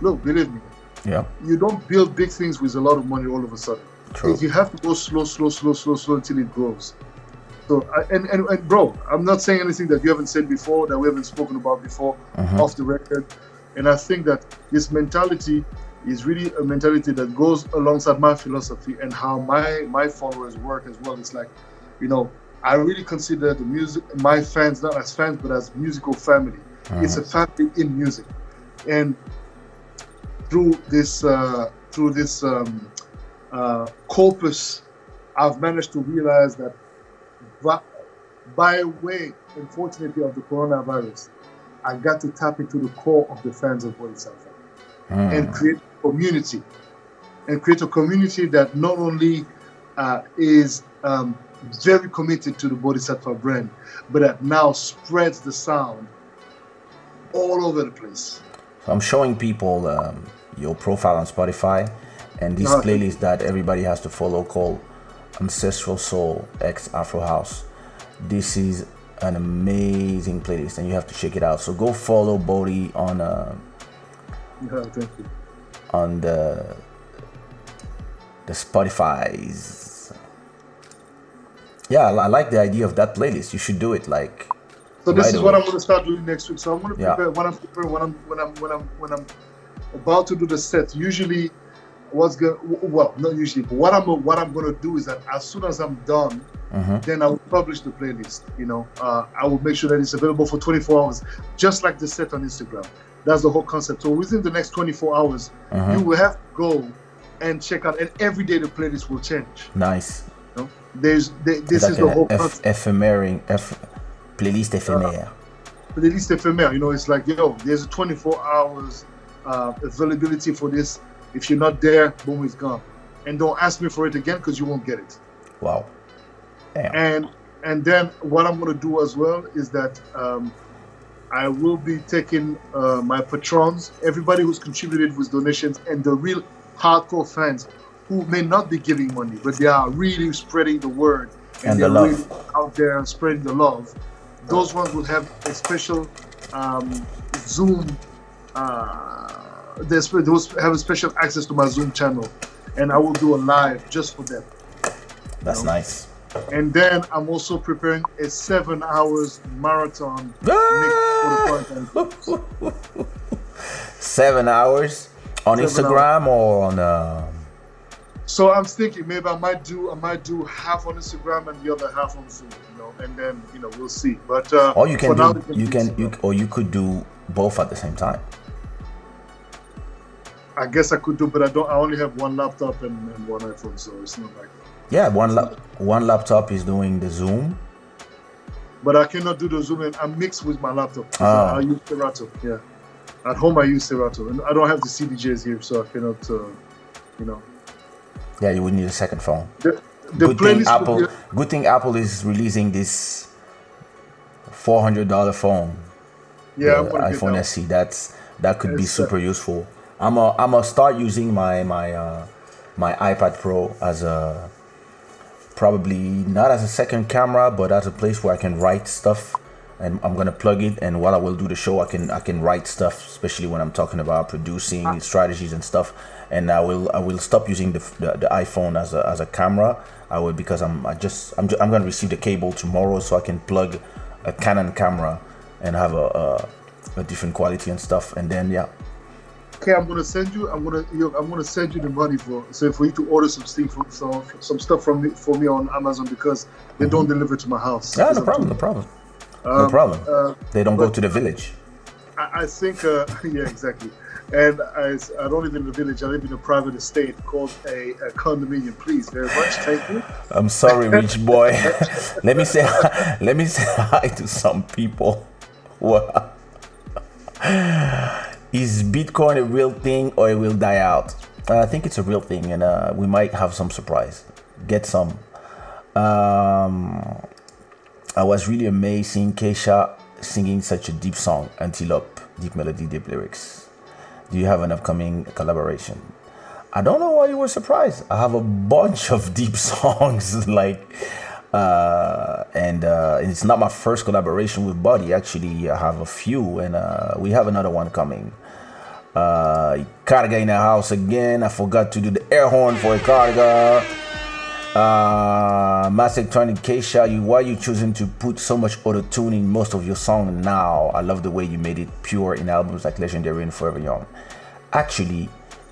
B: Look, believe me,
A: Yeah.
B: you don't build big things with a lot of money all of a sudden.
A: True.
B: If you have to go slow, slow, slow, slow, slow until it grows. So, and, and and bro, I'm not saying anything that you haven't said before, that we haven't spoken about before,
A: Mhm.
B: off the record. And I think that this mentality is really a mentality that goes alongside my philosophy and how my my followers work as well. It's like, you know, I really consider the music, my fans not as fans but as musical family. It's a family in music, and through this uh, through this um, uh, corpus, I've managed to realize that by, by way, unfortunately, of the coronavirus, I got to tap into the core of the fans of Boddhi Satva
A: Mm.
B: and create a community, and create a community that not only uh, is um, very committed to the Boddhi Satva brand, but that now spreads the sound all over the place.
A: So I'm showing people um, your profile on Spotify and this
B: Okay.
A: playlist that everybody has to follow called Ancestral Soul X Afro House. This is an amazing playlist and you have to check it out. So go follow Boddhi on uh,
B: you.
A: on the the Spotify's. Yeah, I like the idea of that playlist. You should do it like
B: So this
A: Right
B: is what. I'm going to start doing next week. So I'm going to
A: Yeah.
B: prepare when I'm preparing when I'm when I'm when I'm when I'm about to do the set. Usually, what's going well not usually, but what I'm what I'm going to do is that as soon as I'm done,
A: Mhm.
B: then I will publish the playlist. You know, uh, I will make sure that it's available for 24 hours, just like the set on Instagram. That's the whole concept. So within the next 24 hours,
A: Mhm.
B: you will have to go and check out, and every day the playlist will change.
A: nice.
B: You know? There's there, this is the whole concept.
A: Ephemeral F- playlist éphémère.
B: playlist éphémère. You know, it's like, yo, there's a 24 hours uh, availability for this. If you're not there, boom, it's gone. And don't ask me for it again because you won't get it.
A: Wow. Damn.
B: And and then what I'm gonna do as well is that um, I will be taking uh, my patrons, everybody who's contributed with donations, and the real hardcore fans who may not be giving money, but they are really spreading the word
A: And
B: they're
A: the love.
B: really out there spreading the love. Those ones will have a special um, Zoom. Uh, they will have a special access to my Zoom channel, and I will do a live just for them.
A: That's
B: No.
A: nice.
B: And then I'm also preparing a seven hours marathon mix for the quarantine.
A: Seven hours on
B: Seven
A: Instagram or on. Uh,
B: So I'm thinking maybe I might do I might do half on Instagram and the other half on Zoom, you know, and then you know we'll see. But uh,
A: or you can
B: now,
A: do. You can. You or you could do both at the same time.
B: I guess I could do, but I don't. I only have one laptop and, and one iPhone, so it's not like. that.
A: Yeah, one lap, one laptop is doing the Zoom.
B: But I cannot do the Zoom, and I'm mixed with my laptop.
A: Ah.
B: I, I use Serato. Yeah, at home I use Serato, and I don't have the CDJs here, so I cannot. Uh, you know,
A: Yeah, you would need a second phone.
B: the, the
A: good thing Apple.
B: be-
A: Good thing Apple is releasing this four hundred dollar phone.
B: yeah, I'm
A: the
B: gonna get
A: iPhone. SE. That's that could be super useful. I'm a I'm gonna start using my my uh, my iPad Pro as a probably not as a second camera, but as a place where I can write stuff. And I'm gonna plug it, and while I will do the show, I can I can write stuff, especially when I'm talking about producing
B: Ah.
A: strategies and stuff. And I will I will stop using the, the, the iPhone as a, as a camera. I will because I'm I just I'm, I'm gonna receive the cable tomorrow, so I can plug a Canon camera and have a, a, a different quality and stuff. And then yeah,
B: Okay, I'm gonna send you. I'm gonna. You know, I'm gonna send you the money for so for you to order some thing from some, some stuff from me for me on Amazon because they don't deliver to my house.
A: Mm-hmm. yeah, no problem, no problem, no
B: Um,
A: problem.
B: Uh,
A: They don't go to the village.
B: I, I think, uh, yeah, exactly. And I, I don't live in a village. I live in a private estate called a, a condominium. Please, very much. Thank you.
A: I'm sorry, rich boy. let me say let me say hi to some people. Wow. Is Bitcoin a real thing or it will die out? Uh, I think it's a real thing, and uh, we might have some surprise. Get some. Um, I was really amazed seeing Kaysha singing such a deep song, Antelope, deep melody, deep lyrics? Do you have an upcoming collaboration? I don't know why you were surprised. I have a bunch of deep songs, like, uh, and uh, it's not my first collaboration with Boddhi. Actually, I have a few, and uh, we have another one coming. Uh, Karga in the house again. I forgot to do the air horn for Karga. Uh, Electronic Kaysha, you why you choosing to put so much auto tune in most of your song now? I love the way you made it pure in albums like Legendary and Forever Young. Actually,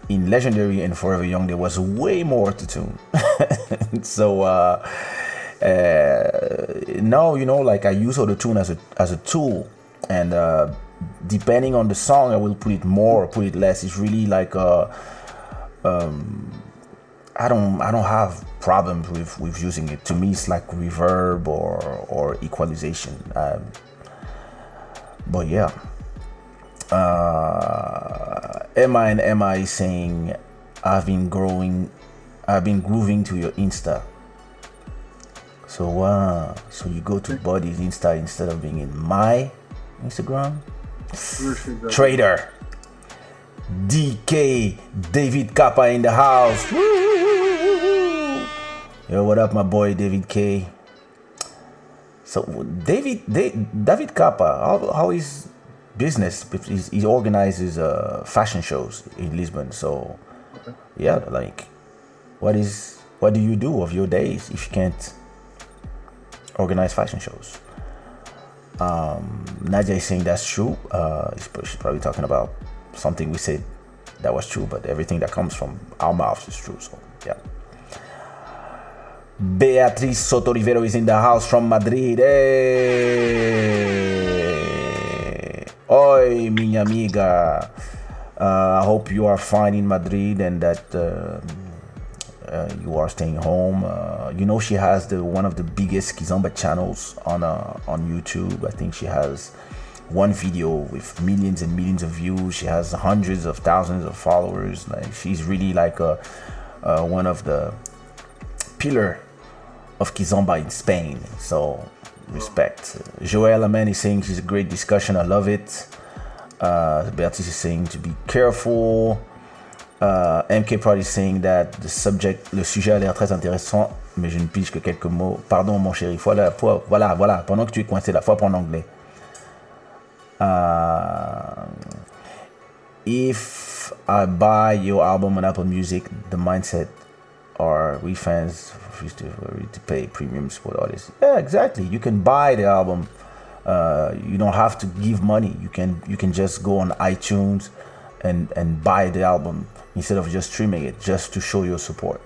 A: in Legendary and Forever Young, there was way more auto tune. so uh, uh, now you know, like I use auto tune as a as a tool, and uh, depending on the song, I will put it more or put it less. It's really like a. Um, I don't I don't have problems with with using it. To me, it's like reverb or or equalization. Um, but yeah. Uh, Emma and Emma is saying, I've been growing, I've been grooving to your Insta. So uh, so you go to Boddhi's Insta instead of being in my Instagram. Trader. DK David Kappa in the house. Yo, what up, my boy David K? So David David Kappa, how, how is business? He organizes uh, fashion shows in Lisbon. So okay. yeah, like what is what do you do of your days if you can't organize fashion shows? Um, Nadia is saying that's true. Uh, she's probably talking about something we said that was true, but everything that comes from our mouths is true. So, yeah. Beatriz Soto Rivero is in the house from Madrid. Hey! Oi, minha amiga. Uh, I hope you are fine in Madrid and that uh, uh, you are staying home. Uh, you know she has the one of the biggest Kizomba channels on uh, on YouTube. I think she has one video with millions and millions of views. She has hundreds of thousands of followers. Like she's really like a one of the pillar of Kizomba in Spain. So respect. Man is saying she's a great discussion. I love it. Uh, Beatrice is saying to be careful. Uh, MK Prod is saying that the subject, le sujet a l'air très intéressant, mais je ne pige que quelques mots. Pardon, mon chéri. Voilà, voilà, voilà. Pendant que tu es coincé là, faut apprendre anglais. Uh, if I buy your album on Apple Music, the mindset are we fans refuse to, to pay premiums for artists. Yeah, exactly. You can buy the album. Uh, you don't have to give money. You can you can just go on iTunes and and buy the album instead of just streaming it, just to show your support.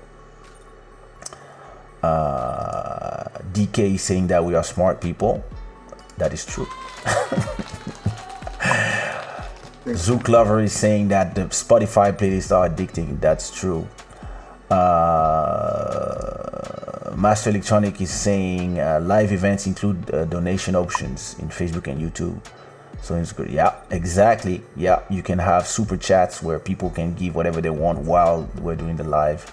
A: Uh, DK saying that we are smart people. That is true. Zouk Lover is saying that the Spotify playlists are addicting. That's true. Uh, Master Electronic is saying uh, live events include uh, donation options in Facebook and YouTube. So it's good. Yeah, exactly. Yeah, you can have super chats where people can give whatever they want while we're doing the live.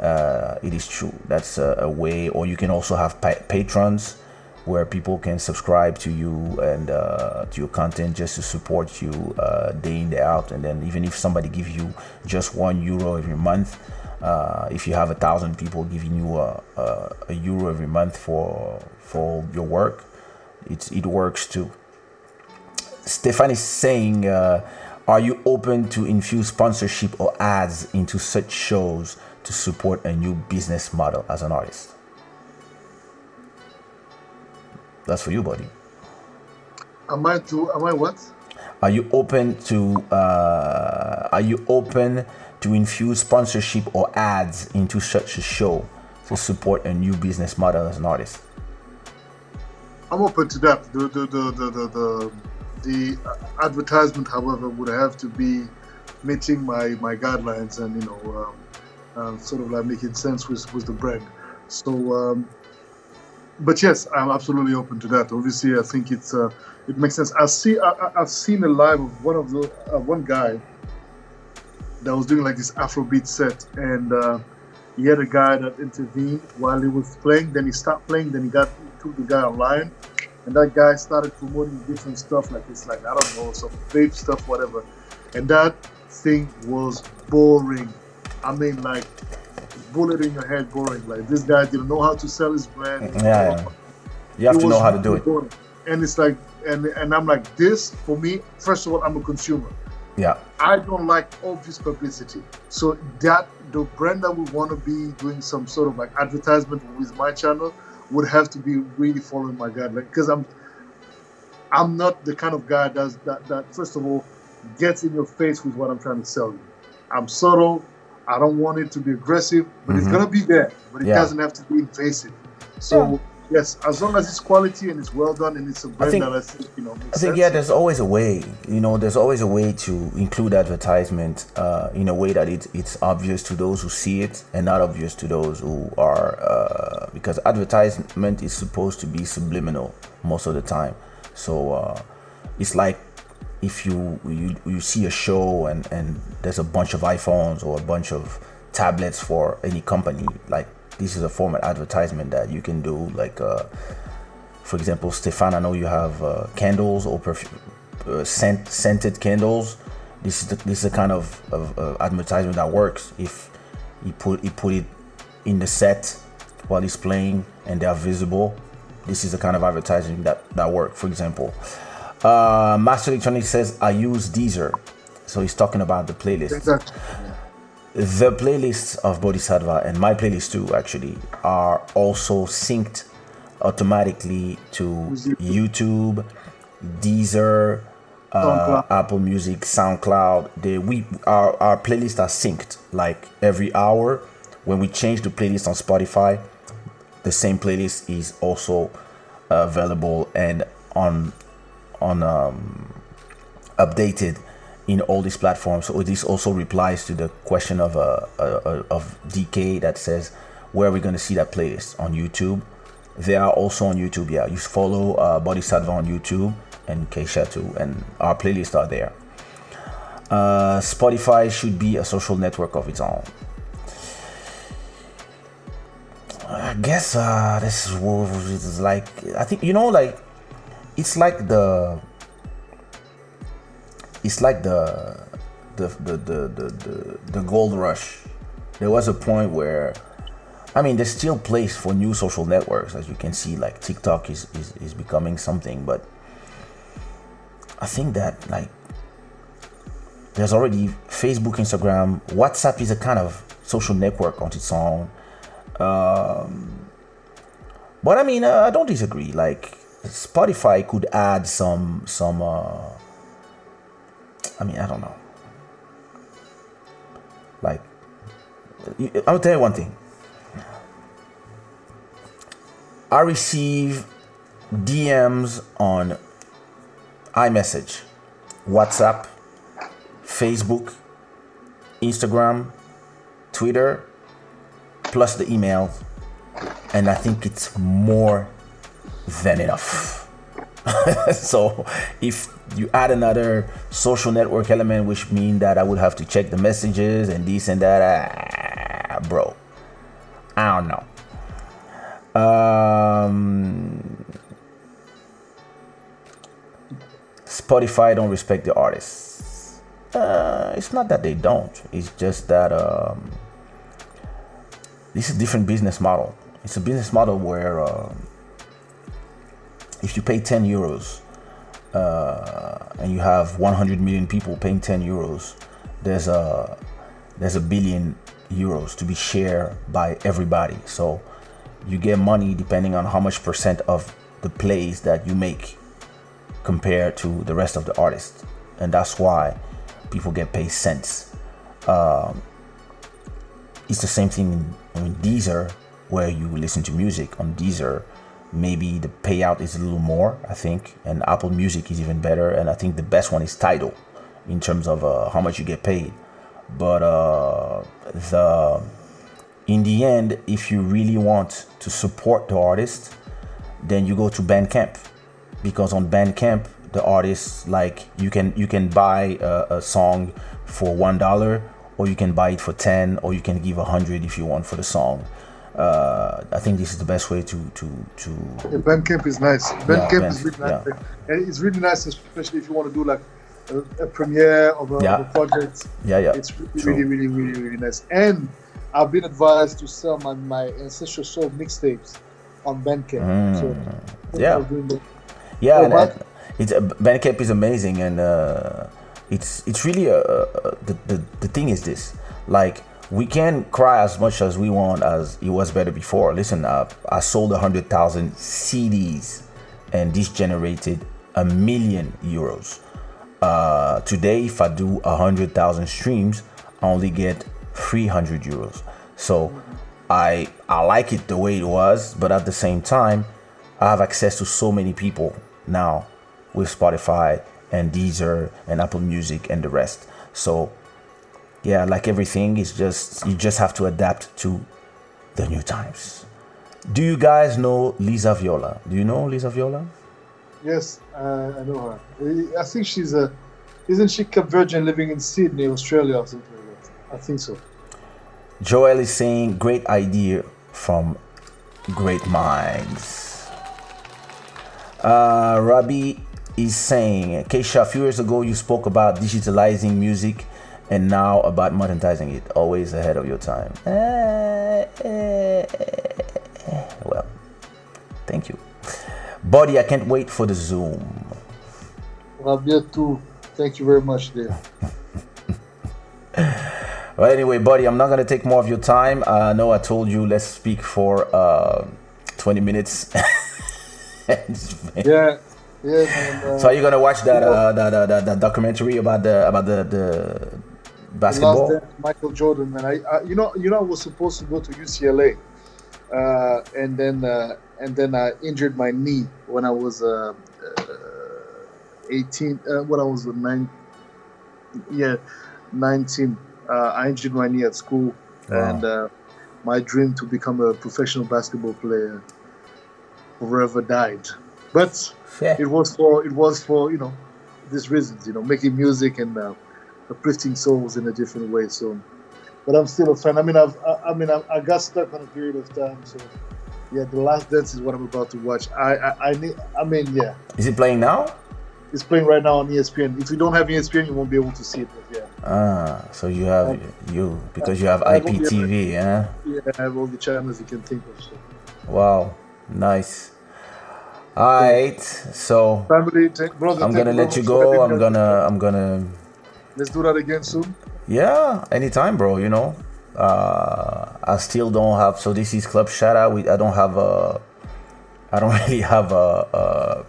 A: Uh, it is true. That's a, a, way. Or you can also have pa- patrons where people can subscribe to you and uh, to your content just to support you uh, day in day out. And then even if somebody gives you just one euro every month, uh, if you have a thousand people giving you a, a, a, euro every month for for your work, it's it works too. Stefan is saying, uh, are you open to infuse sponsorship or ads into such shows to support a new business model as an artist? That's for you, buddy.
B: Am I to? Am I what?
A: Are you open to? Uh, are you open to infuse sponsorship or ads into such a show to support a new business model as an artist?
B: I'm open to that. The the the the the, the, advertisement, however, would have to be meeting my my guidelines and you know um, uh, sort of like making sense with with the brand. So. Um, but yes, I'm absolutely open to that. Obviously, I think it's uh, it makes sense. I see I, have seen a live of one of the uh, one guy that was doing like this Afrobeat set, and uh, he had a guy that intervened while he was playing. Then he stopped playing. Then he got took the guy online, and that guy started promoting different stuff like it's like I don't know some vape stuff, whatever, and that thing was boring. I mean, like bullet in your head, boring. Like this guy didn't know how to sell his brand.
A: Yeah, yeah. you have
B: It
A: to know how to do
B: really
A: it.
B: And it's like, and and I'm like, this for me. First of all, I'm a consumer.
A: Yeah,
B: I don't like obvious publicity. So that the brand that would want to be doing some sort of like advertisement with my channel would have to be really following my guideline because I'm I'm not the kind of guy that's that that first of all gets in your face with what I'm trying to sell you. I'm subtle. I don't want it to be aggressive, but it's
A: Mhm.
B: gonna be there. But it
A: Yeah.
B: doesn't have to be invasive. So yes, as long as it's quality and it's well done and it's a brand
A: think-
B: that I think you know
A: I think
B: sense.
A: yeah, there's always a way. You know, there's always a way to include advertisement uh, in a way that it, it's obvious to those who see it and not obvious to those who are uh, because advertisement is supposed to be subliminal most of the time. So uh, it's like if you, you you see a show and and there's a bunch of iPhones or a bunch of tablets for any company, like this is a form of advertisement that you can do like. Uh, for example, Stefan, I know you have uh, candles or perfume, uh, scent, scented candles. This is the, this is the kind of, of advertisement that works. If you put he put it in the set while he's playing and they are visible, this is the kind of advertising that that work. For example, uh, Master Electronics says I use Deezer, so he's talking about the playlist
B: Exactly.
A: The playlists of Boddhi Satva and my playlist too actually are also synced automatically to YouTube, Deezer, uh, Apple Music, SoundCloud. They we our our playlists are synced like every hour. When we change the playlist on Spotify, the same playlist is also available and on on um, updated in all these platforms. So this also replies to the question of uh, uh, uh, of DK that says, where are we going to see that playlist on YouTube? They are also on YouTube. Yeah, you follow uh, Boddhi Satva on YouTube and Kaysha too, and our playlists are there. Uh, Spotify should be a social network of its own. I guess uh, this is like. I think you know, like it's like the it's like the the the the the, the, gold rush. There was a point where I mean there's still place for new social networks as you can see like TikTok is, is, is becoming something but I think that like there's already Facebook, Instagram, WhatsApp is a kind of social network on its own. Um, but I mean, uh, I don't disagree. Like Spotify could add some some. Uh, I mean, I don't know. Like, I'll tell you one thing. I receive DMs on iMessage, WhatsApp, Facebook, Instagram, Twitter, plus the email, and I think it's more than enough. so if you add another social network element, which mean that I would have to check the messages and this and that, ah, bro, I don't know. Um, Spotify don't respect the artists. Uh, it's not that they don't. It's just that um, this is a different business model. It's a business model where um if you pay 10 euros uh, and you have 100 million people paying 10 euros, there's a there's a billion euros to be shared by everybody. So you get money depending on how much percent of the plays that you make compared to the rest of the artists, and that's why people get paid cents. Um, it's the same thing in, in Deezer, where you listen to music on Deezer. Maybe the payout is a little more, I think, and Apple Music is even better. And I think the best one is Tidal in terms of uh, how much you get paid. But uh, the in the end, if you really want to support the artist, then you go to Bandcamp because on Bandcamp the artists like you can you can buy a, a song for one dollar or you can buy it for 10 or you can give a hundred if you want for the song uh, I think this is the best way to to to.
B: Yeah, Bandcamp is nice. Bandcamp
A: Yeah,
B: is really nice, and it's really nice, especially if you want to do like a, a premiere of a,
A: Yeah.
B: of a project.
A: Yeah, yeah.
B: It's really,
A: true.
B: really, really, really, nice. And I've been advised to sell my, my ancestral soul mixtapes on Bandcamp. So
A: Mm. Yeah.
B: Doing.
A: Yeah,
B: Oh,
A: and, and it's uh, Bandcamp is amazing, and uh, it's it's really a, a, the, the the thing is this like we can cry as much as we want as it was better before. Listen, uh, I sold a hundred thousand CDs, and this generated a million euros. Uh, today, if I do a hundred thousand streams, I only get three hundred euros. So I I like it the way it was, but at the same time, I have access to so many people now with Spotify and Deezer and Apple Music and the rest. So yeah, like everything, it's just you just have to adapt to the new times. Do you guys know Lisa Viola? Do you know Lisa Viola?
B: Yes, uh, I know her. I think she's a. Isn't she Cape Virgin living in Sydney, Australia, or something like that? I think so.
A: Joel is saying great idea from great minds. Uh, Rabi is saying, Kaysha, a few years ago you spoke about digitalizing music and now about monetizing it. Always ahead of your time. Well, thank you. Boddhi, I can't wait for the Zoom.
B: Rabia too. Thank you very much, dear.
A: Well, anyway, buddy, I'm not gonna take more of your time. I know I told you let's speak for uh, 20 minutes.
B: Yeah, yeah, man. Uh,
A: So are you gonna watch that uh, that, that, that, that documentary about the about the The basketball?
B: Dance, Michael Jordan, man. I, I, you know, you know, I was supposed to go to UCLA, uh, and then uh, and then I injured my knee when I was uh, uh, 18. Uh, when I was nine, yeah, 19. Uh, I injured my knee at school,
A: Wow.
B: and uh, my dream to become a professional basketball player forever died. But
A: Yeah.
B: it was for it was for you know these reasons you know making music and uh, uplifting souls in a different way so. But i'm still a fan. I mean i've i, I mean I, I got stuck on a period of time so. Yeah the last dance is what i'm about to watch. I i, I need i mean yeah.
A: Is it playing now?
B: it's playing right now on espn if you don't have espn you won't be able to see it but yeah.
A: Ah, so you have you because you have
B: I won't be able-
A: IPTV, yeah.
B: yeah i have all the channels you can think of so.
A: Wow, nice. All right, so
B: family brother
A: I'm gonna let you go. I'm gonna I'm gonna
B: let's do that again soon
A: Yeah, anytime, bro. You know, uh, I still don't have. So this is Club Shada. We I don't have a. I don't really have a a,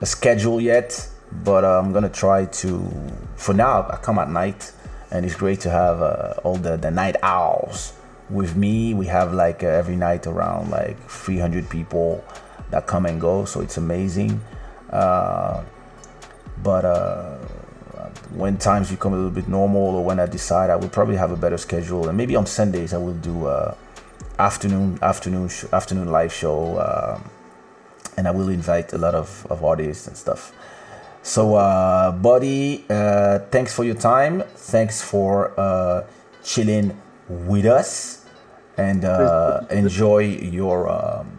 A: a schedule yet, but uh, I'm gonna try to. For now, I come at night, and it's great to have uh, all the the night owls with me. We have like uh, every night around like 300 people that come and go, so it's amazing. Uh, but uh, when times become a little bit normal or when I decide I will probably have a better schedule and maybe on Sundays I will do uh, afternoon afternoon sh- afternoon live show um, and I will invite a lot of, of artists and stuff. So, uh, buddy, uh, thanks for your time. Thanks for uh, chilling with us and uh, enjoy your um,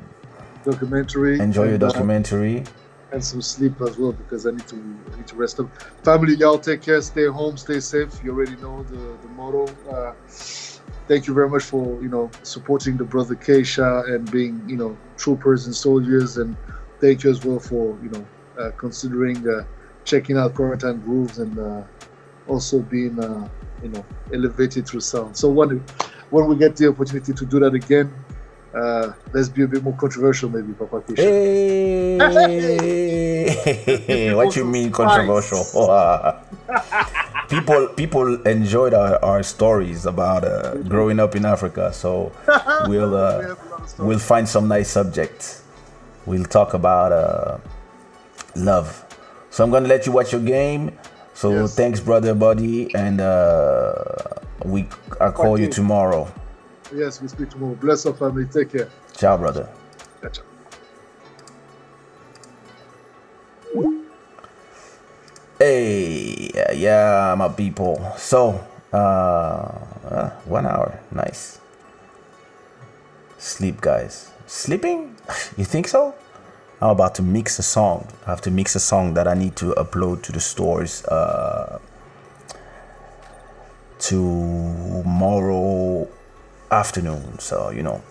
B: documentary
A: enjoy your
B: uh,
A: documentary.
B: And some sleep as well because I need to I need to rest up. Family, y'all take care, stay home, stay safe. You already know the the motto. Uh, thank you very much for you know supporting the brother Kaysha and being you know troopers and soldiers, and thank you as well for you know uh, considering uh, checking out quarantine grooves and uh, also being uh, you know elevated through sound. So when when we get the opportunity to do that again. Uh, let's be a bit more controversial, maybe, Papa Kaysha.
A: Hey, what you mean controversial? people people enjoyed our, our stories about uh, growing up in Africa, so we'll
B: We
A: uh,
B: have a lot of stuff.
A: we'll find some nice subjects. We'll talk about uh, love. So I'm gonna let you watch your game. So
B: Yes.
A: thanks, brother, buddy, and uh, we I'll call you tomorrow.
B: Yes, we speak tomorrow. Bless our family. Take care.
A: Ciao, brother.
B: Ciao, ciao.
A: Hey, yeah, yeah, my people. So, uh, uh, one hour, nice. Sleep, guys. Sleeping? You think so? I'm about to mix a song. I have to mix a song that I need to upload to the stores uh, tomorrow afternoon. So, you know.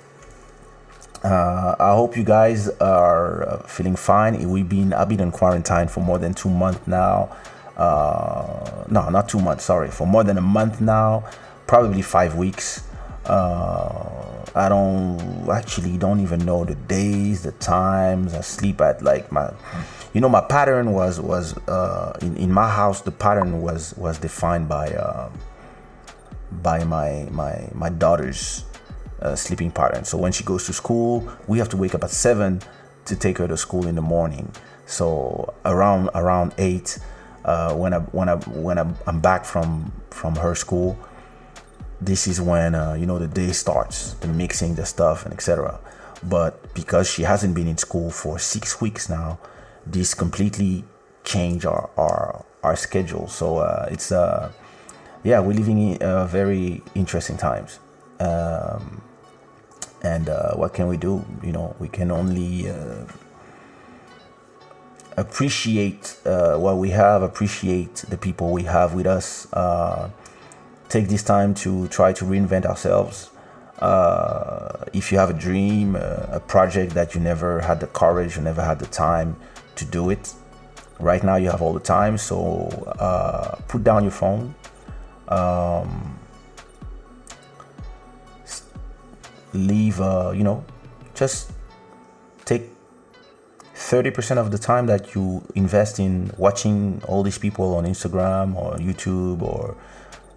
A: Uh, I hope you guys are uh, feeling fine. We've been I've been in quarantine for more than two months now. Uh, no, not two months. Sorry, for more than a month now, probably five weeks. Uh, I don't actually don't even know the days, the times. I sleep at like my, you know, my pattern was was uh, in in my house. The pattern was was defined by uh, by my my my daughter's uh, sleeping pattern. So when she goes to school, we have to wake up at seven to take her to school in the morning. So around around eight, uh, when I when I when I'm, back from from her school this is when uh, you know the day starts the mixing the stuff and etc but because she hasn't been in school for six weeks now this completely changed our our, our schedule so uh, it's uh yeah we're living in uh, very interesting times um, and uh, what can we do you know we can only uh, appreciate uh, what we have appreciate the people we have with us uh, take this time to try to reinvent ourselves. Uh, if you have a dream, a project that you never had the courage, you never had the time to do it, right now you have all the time. So put down your phone. Um, leave, uh, you know, just take 30% of the time that you invest in watching all these people on Instagram or YouTube or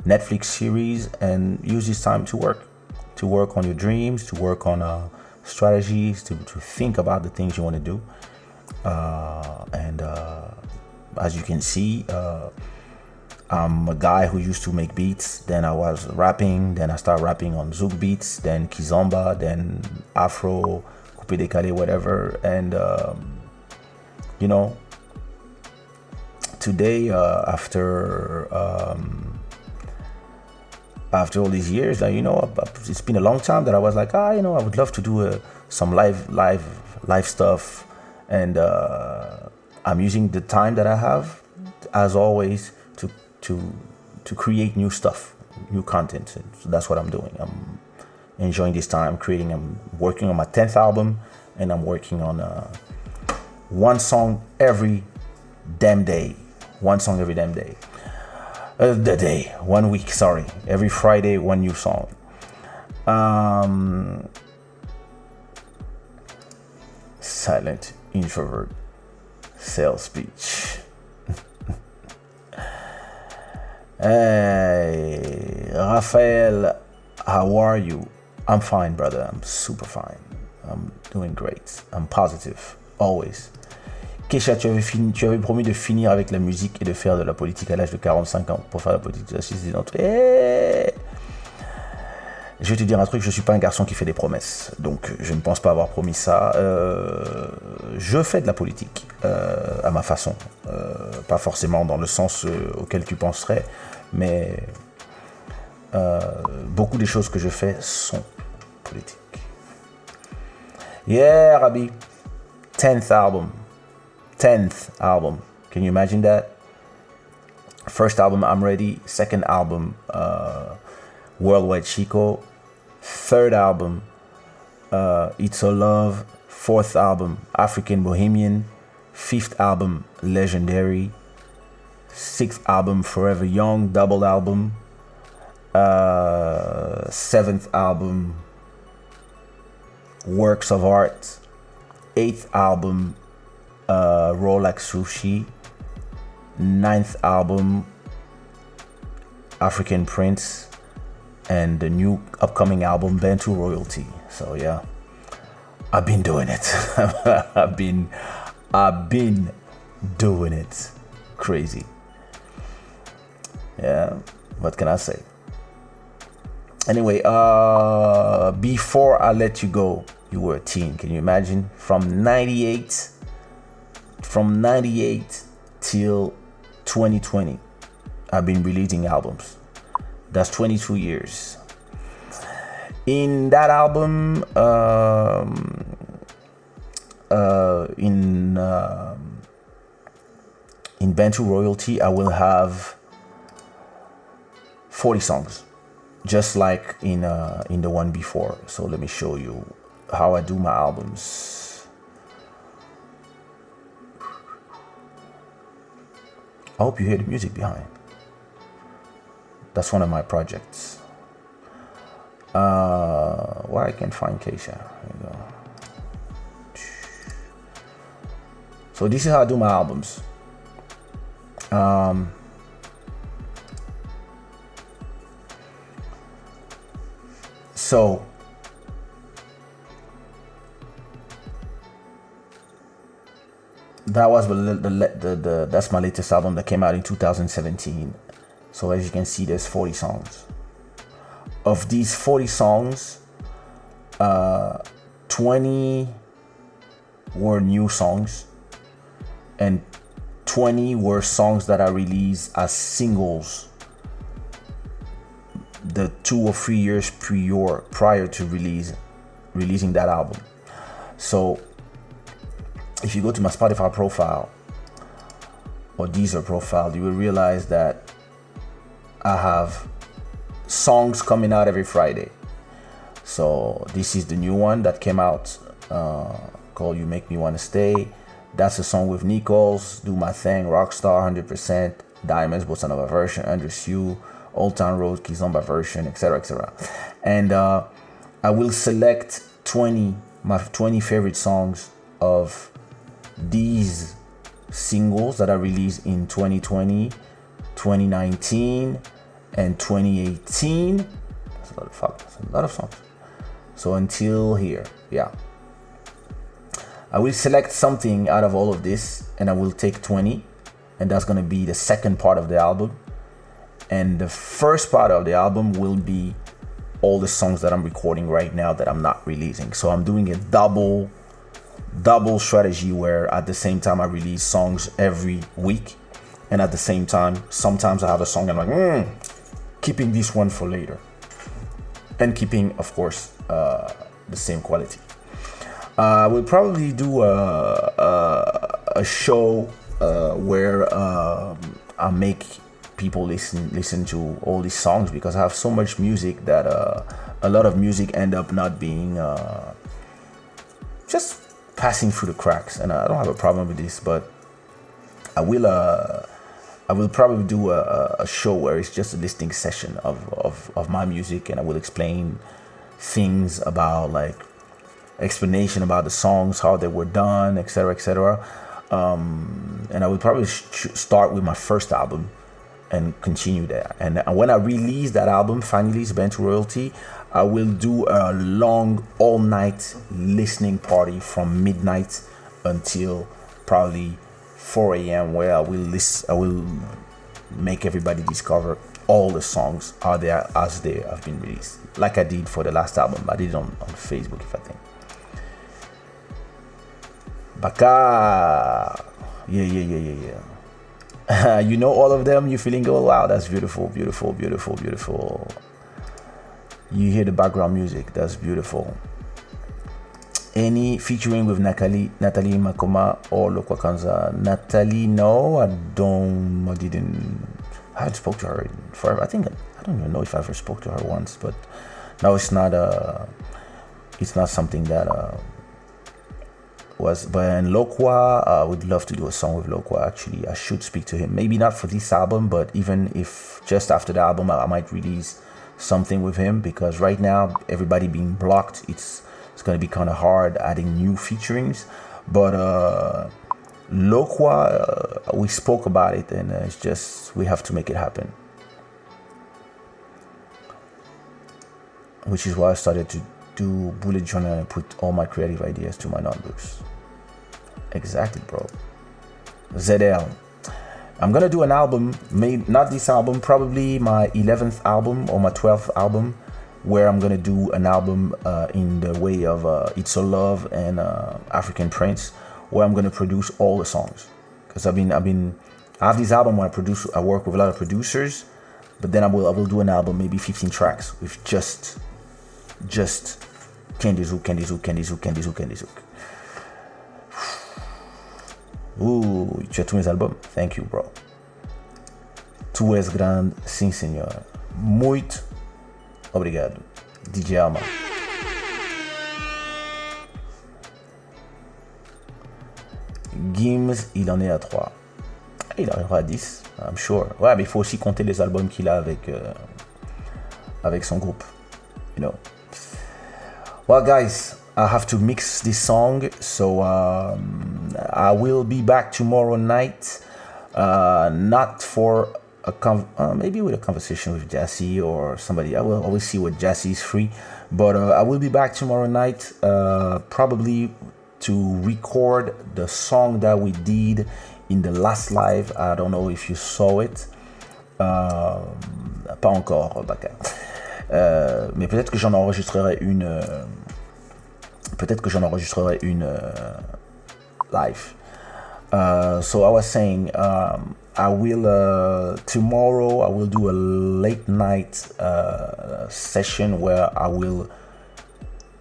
A: Netflix series and use this time to work, to work on your dreams, to work on uh, strategies, to, to think about the things you want to do. Uh, and uh, as you can see, uh, I'm a guy who used to make beats. Then I was rapping. Then I started rapping on Zouk beats. Then Kizomba. Then Afro, Coupé Décalé, whatever. And um, you know, today uh, after um, after all these years that you know it's been a long time that I was like ah you know I would love to do a, uh, some live live live stuff and uh, I'm using the time that I have as always to to create new stuff new content so that's what I'm doing I'm enjoying this time creating I'm working on my 10th album and I'm working on uh, one song every damn day one song every damn day uh, the day, one week, sorry. Every Friday, one new song. Um, silent introvert sales speech. Hey, Raphael, how are you? I'm fine, brother. I'm super fine. I'm doing great. I'm positive, always. Kesha, tu avais, promis de finir avec la musique et de faire de la politique à l'âge de 45 ans pour faire la politique de la d'entrée. Eh je vais te dire un truc, je suis pas un garçon qui fait des promesses, donc je ne pense pas avoir promis ça. Euh, je fais de la politique euh, à ma façon, euh, pas forcément dans le sens auquel tu penserais, mais beaucoup des choses que je fais sont politiques. Yeah, Rabbi, 10th album. 10th album. Can you imagine that? First album, I'm Ready. Second album, uh, Worldwide Chico. Third album, uh, It's a Love. Fourth album, African Bohemian. Fifth album, Legendary. Sixth album, Forever Young, double album. Uh, seventh album, Works of Art. Eighth album, uh, Roll Like Sushi, ninth album, African Prince, and the new upcoming album, Bantu Royalty. So yeah, I've been doing it. I've been, I've been doing it. Crazy. Yeah, what can I say? Anyway, uh, before I let you go, you were a teen. Can you imagine? From 98 from 98 till 2020 i've been releasing albums that's 22 years in that album, um, uh, in um, in Bantu Royalty, I will have 40 songs, just like in uh, in the one before. So let me show you how I do my albums. I hope you hear the music behind. That's one of my projects. Uh, where I can find Kaysha. You go. So this is how I do my albums. Um, so that was the, the, the, the that's my latest album that came out in 2017 so as you can see there's 40 songs. Of these 40 songs uh 20 were new songs and 20 were songs that I released as singles. The two or three years prior prior to release releasing that album. So if you go to my Spotify profile or Deezer profile you will realize that I have songs coming out every Friday so this is the new one that came out uh, called You Make Me Wanna Stay that's a song with Nichols, Do My Thing, Rockstar, 100%, Diamonds, Bossa Nova version, Andres Sue, Old Town Road, Kizomba version, etc. etc. And uh, I will select 20, my 20 favorite songs of these singles that are released in 2020, 2019, and 2018. That's a lot of fuck, that's a lot of songs. So until here, yeah. I will select something out of all of this and I will take 20 and that's to be the second part of the album and the first part of the album will be all the songs that I'm recording right now that I'm not releasing so I'm doing a double double strategy where at the same time I release songs every week and at the same time sometimes I have a song I'm like mm, keeping this one for later and keeping of course uh, the same quality uh, we'll probably do a, a, a show uh, where um, I make people listen listen to all these songs because I have so much music that uh, a lot of music end up not being uh, just passing through the cracks, and I don't have a problem with this, but I will. I will probably do a, a show where it's just a listening session of, of, of my music, and I will explain things about like explanation about the songs, how they were done, etc., etc. Um, and I would probably sh- start with my first album and continue there. And when I release that album, finally, it's Bantu Royalty, I will do a long, all night listening party from midnight until probably 4 a.m. where I will list, uh, I will make everybody discover all the songs are there as they have been released, like I did for the last album. I did it on, on Facebook, if I think. Baka. Yeah, yeah, yeah, yeah, yeah. you know all of them. You're feeling good. Wow, that's beautiful, beautiful, beautiful, beautiful. You hear the background music. That's beautiful. Any featuring with Natalie, Nathalie Makoma or Lokua Kanza? Natalie, no, I don't. I didn't. I haven't spoke to her forever. I think I don't even know if I ever spoke to her once. But no, it's not. Uh, it's not something that. Uh, was but in Lokua, I would love to do a song with Lokua. Actually, I should speak to him. Maybe not for this album, but even if just after the album, I, I might release something with him because right now everybody being blocked, it's it's gonna be kind of hard adding new featurings. But uh, Lokua, uh, we spoke about it, and uh, it's just we have to make it happen. Which is why I started to do bullet journal and put all my creative ideas to my notebooks. Exactly, bro. ZL. I'm gonna do an album, made not this album, probably my 11th album or my 12th album, where I'm gonna do an album uh, in the way of uh, It's a Love and uh, African Prince, where I'm gonna produce all the songs. Because I've been, I've been, I have this album where I produce, I work with a lot of producers, but then I will, I will do an album, maybe 15 tracks with just just Candy Zouk, Candy Zouk, Candy Zouk, Candy Zouk, Candy Zouk. Ouh, tu as tous mes albums. Thank you, bro. Tu és grande, sim senhor. Muito obrigado, DJ Alma. Gims, il en est à 3. Il arrivera à 10, I'm sure. Ouais, mais il faut aussi compter les albums qu'il a avec, euh, avec son groupe. You know. Well, guys, I have to mix this song, so um, I will be back tomorrow night. Uh, not for a uh, maybe with a conversation with Jesse or somebody. I will always see what Jesse is free, but uh, I will be back tomorrow night, uh, probably to record the song that we did in the last live. I don't know if you saw it. Euh, pas encore, Baka. Euh, mais peut-être que j'en enregistrerai une. Euh, peut-être que j'en enregistrerai une euh, live. So I was saying, um, I will uh, tomorrow. I will do a late night uh, session where I will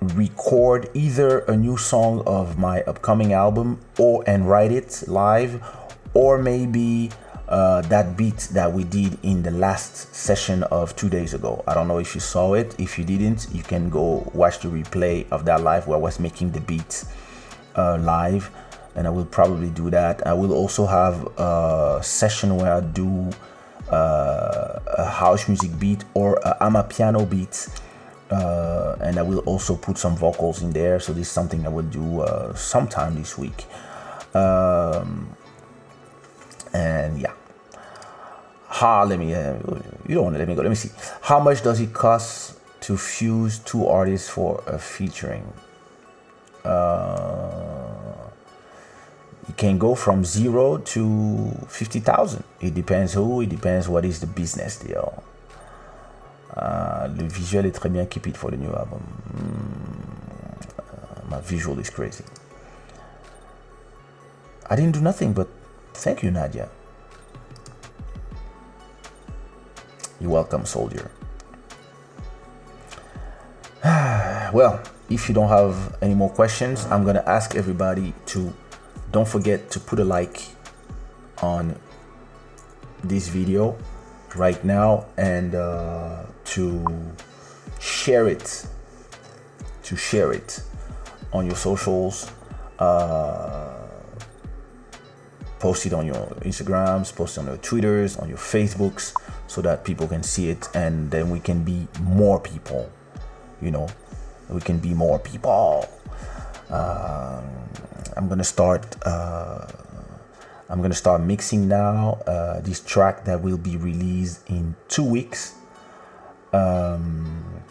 A: record either a new song of my upcoming album or and write it live, or maybe uh, that beat that we did in the last session of two days ago. I don't know if you saw it. If you didn't, you can go watch the replay of that live where I was making the beat uh, live and I will probably do that. I will also have a session where I do uh, a house music beat or a amapiano beat, uh, and I will also put some vocals in there. So this is something I will do uh, sometime this week. Um, and yeah. How let me uh, you don't want to let me go. Let me see. How much does it cost to fuse two artists for a featuring? Uh, it can go from zero to 50,000. It depends who, it depends what is the business deal. Uh, le visual est très bien. Keep it for the new album. Mm, uh, my visual is crazy. I didn't do nothing, but thank you, Nadia. You're welcome, soldier. well, if you don't have any more questions, I'm gonna ask everybody to don't forget to put a like on this video right now and uh, to share it to share it on your socials uh, post it on your instagrams post it on your twitters on your facebooks so that people can see it and then we can be more people you know? We can be more people I'm gonna start. Uh, I'm gonna start mixing now. Uh, this track that will be released in two weeks. Um,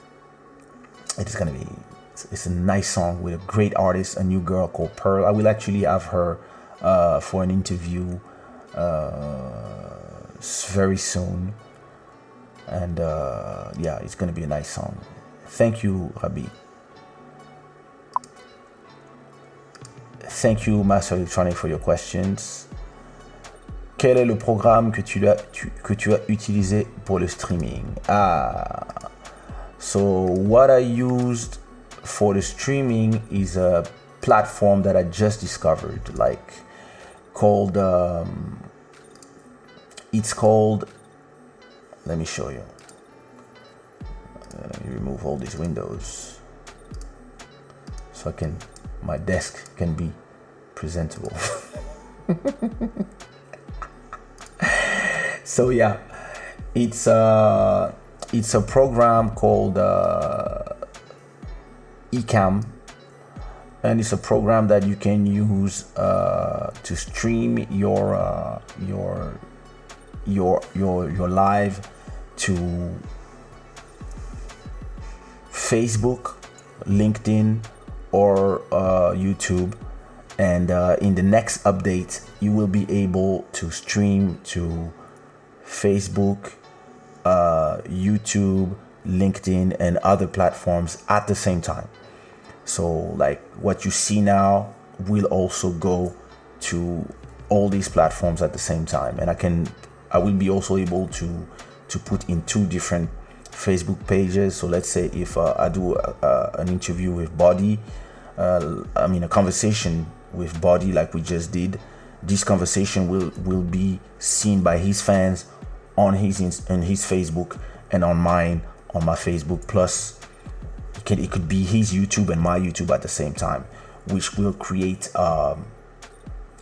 A: it is gonna be. It's, it's, a nice song with a great artist, a new girl called Pearl. I will actually have her uh, for an interview uh, very soon, and uh, yeah, it's gonna be a nice song. Thank you, Rabi. Thank you, Master Electronic, for your questions. Quel est le programme que tu, as, tu, que tu as utilisé pour le streaming? Ah, so what I used for the streaming is a platform that I just discovered, like called. Um, it's called. Let me show you. Let me remove all these windows so I can my desk can be presentable. so yeah, it's a it's a program called uh, Ecamm, and it's a program that you can use uh, to stream your uh, your your your your live to Facebook, LinkedIn, or uh, YouTube. And uh, in the next update, you will be able to stream to Facebook, uh, YouTube, LinkedIn, and other platforms at the same time. So, like what you see now will also go to all these platforms at the same time, and I can, I will be also able to to put in two different Facebook pages. So let's say if uh, I do uh, an interview with Boddhi, uh, I mean a conversation with Boddhi like we just did, this conversation will will be seen by his fans on his on his Facebook and on mine on my Facebook. Plus, it, it could be his YouTube and my YouTube at the same time, which will create um,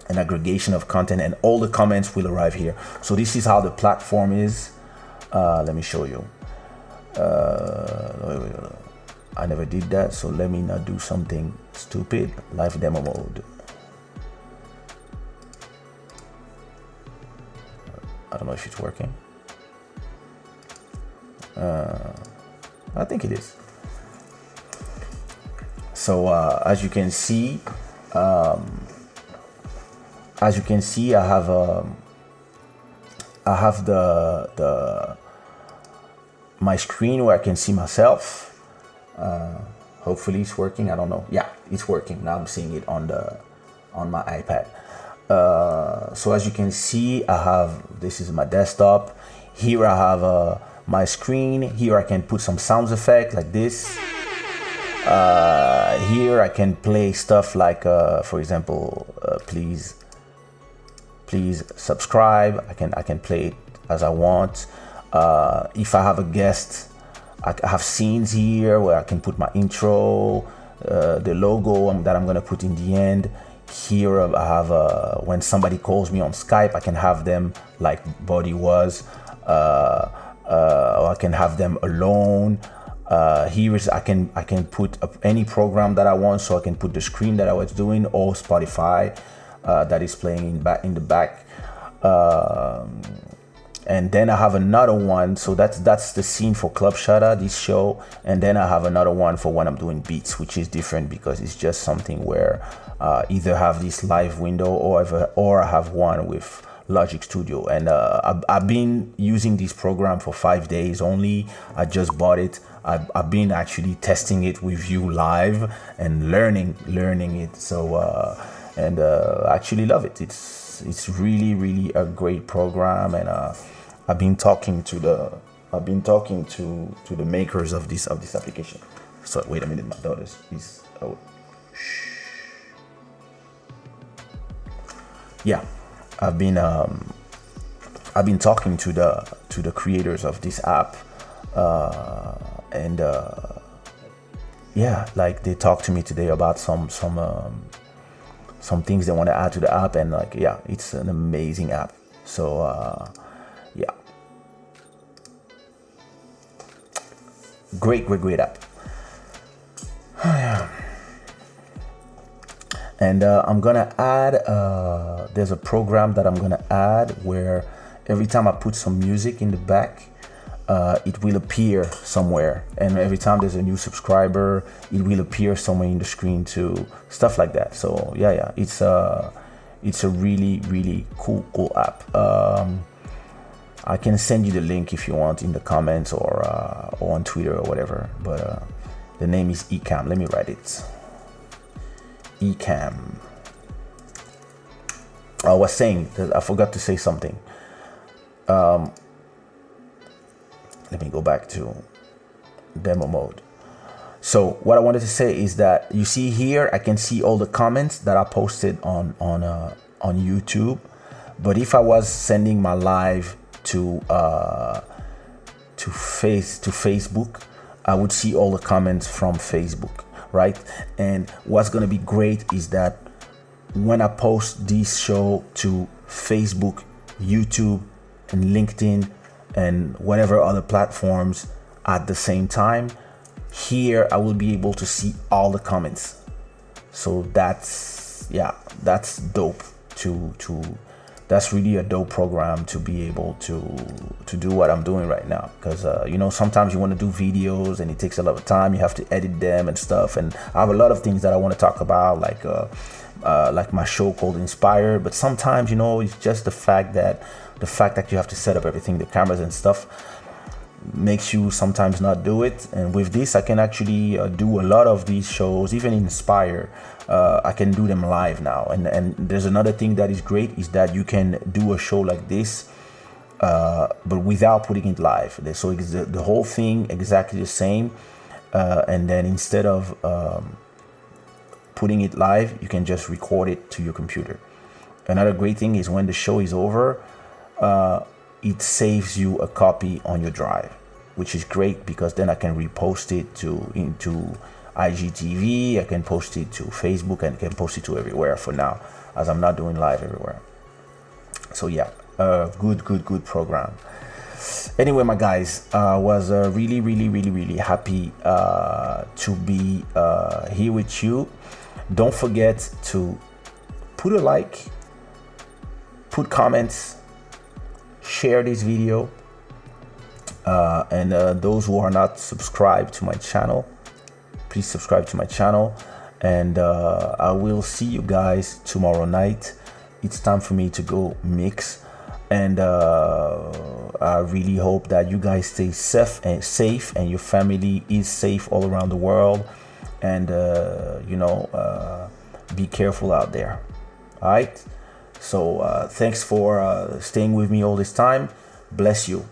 A: an aggregation of content, and all the comments will arrive here. So this is how the platform is. Uh, let me show you. Uh, I never did that, so let me not do something stupid. Live demo mode. I don't know if it's working. Uh, I think it is. So uh, as you can see, um, as you can see, I have um, I have the the my screen where I can see myself. Uh, hopefully it's working. I don't know. Yeah, it's working. Now I'm seeing it on the on my iPad. Uh, so as you can see, I have this is my desktop. Here I have uh, my screen. Here I can put some sounds effect like this. Uh, here I can play stuff like, uh, for example, uh, please, please subscribe. I can I can play it as I want. If I have a guest, I have scenes here where I can put my intro, uh, the logo that I'm gonna put in the end. Here I have uh, when somebody calls me on Skype, I can have them like Boddhi was, uh, uh, or I can have them alone. Uh, here is I can I can put any program that I want, so I can put the screen that I was doing or Spotify uh, that is playing in back in the back. Um, and then I have another one. So that's that's the scene for Club Shada, this show, and then I have another one for when I'm doing beats, which is different because it's just something where uh, either have this live window or ever, or I have one with Logic Studio, and uh, I've, I've, been using this program for five days only. I just bought it. I've, I've been actually testing it with you live and learning learning it. So uh, and uh, I actually love it. It's it's really really a great program and uh, I've been talking to the I've been talking to to the makers of this of this application. So wait a minute, my daughter's is oh, shh. Yeah, I've been um, I've been talking to the to the creators of this app, uh, and uh, yeah, like they talked to me today about some some um, some things they want to add to the app, and like yeah, it's an amazing app. So. Uh, great great great app. And uh, i'm gonna add uh, there's a program that i'm gonna add where every time i put some music in the back uh, it will appear somewhere. And every time there's a new subscriber it will appear somewhere in the screen too. Stuff like that. So yeah yeah. It's a uh, it's a really really cool cool app. Um, I can send you the link if you want in the comments or, uh, or on Twitter or whatever. But uh, the name is Ecamm. Let me write it. Ecamm. I was saying that I forgot to say something. Um, let me go back to demo mode. So what I wanted to say is that you see here, I can see all the comments that I posted on on uh, on YouTube. But if I was sending my live to uh, to face to Facebook, I would see all the comments from Facebook, right? And what's gonna be great is that when I post this show to Facebook, YouTube, and LinkedIn, and whatever other platforms at the same time, here I will be able to see all the comments. So that's yeah, that's dope to to that's really a dope program to be able to to do what I'm doing right now. Because uh, you know sometimes you want to do videos and it takes a lot of time. You have to edit them and stuff. And I have a lot of things that I want to talk about like uh, uh, like my show called Inspire but sometimes you know it's just the fact that the fact that you have to set up everything the cameras and stuff makes you sometimes not do it. And with this I can actually uh, do a lot of these shows even Inspire uh, I can do them live now. And and there's another thing that is great is that you can do a show like this uh, but without putting it live. So the, the whole thing exactly the same. Uh, and then instead of um, putting it live, you can just record it to your computer. Another great thing is when the show is over, uh, it saves you a copy on your drive, which is great because then I can repost it to into IGTV, I can post it to Facebook, and can post it to everywhere for now, as I'm not doing live everywhere. So yeah, uh, good, good, good program. Anyway, my guys, I uh, was uh, really, really, really, really happy uh, to be uh, here with you. Don't forget to put a like, put comments, share this video. Uh, and those who are not subscribed to my channel, please subscribe to my channel. And uh, I will see you guys tomorrow night. It's time for me to go mix. And uh, I really hope that you guys stay safe and safe, and your family is safe all around the world. And uh, you know, uh, be careful out there. All right. So uh, thanks for uh, staying with me all this time. Bless you.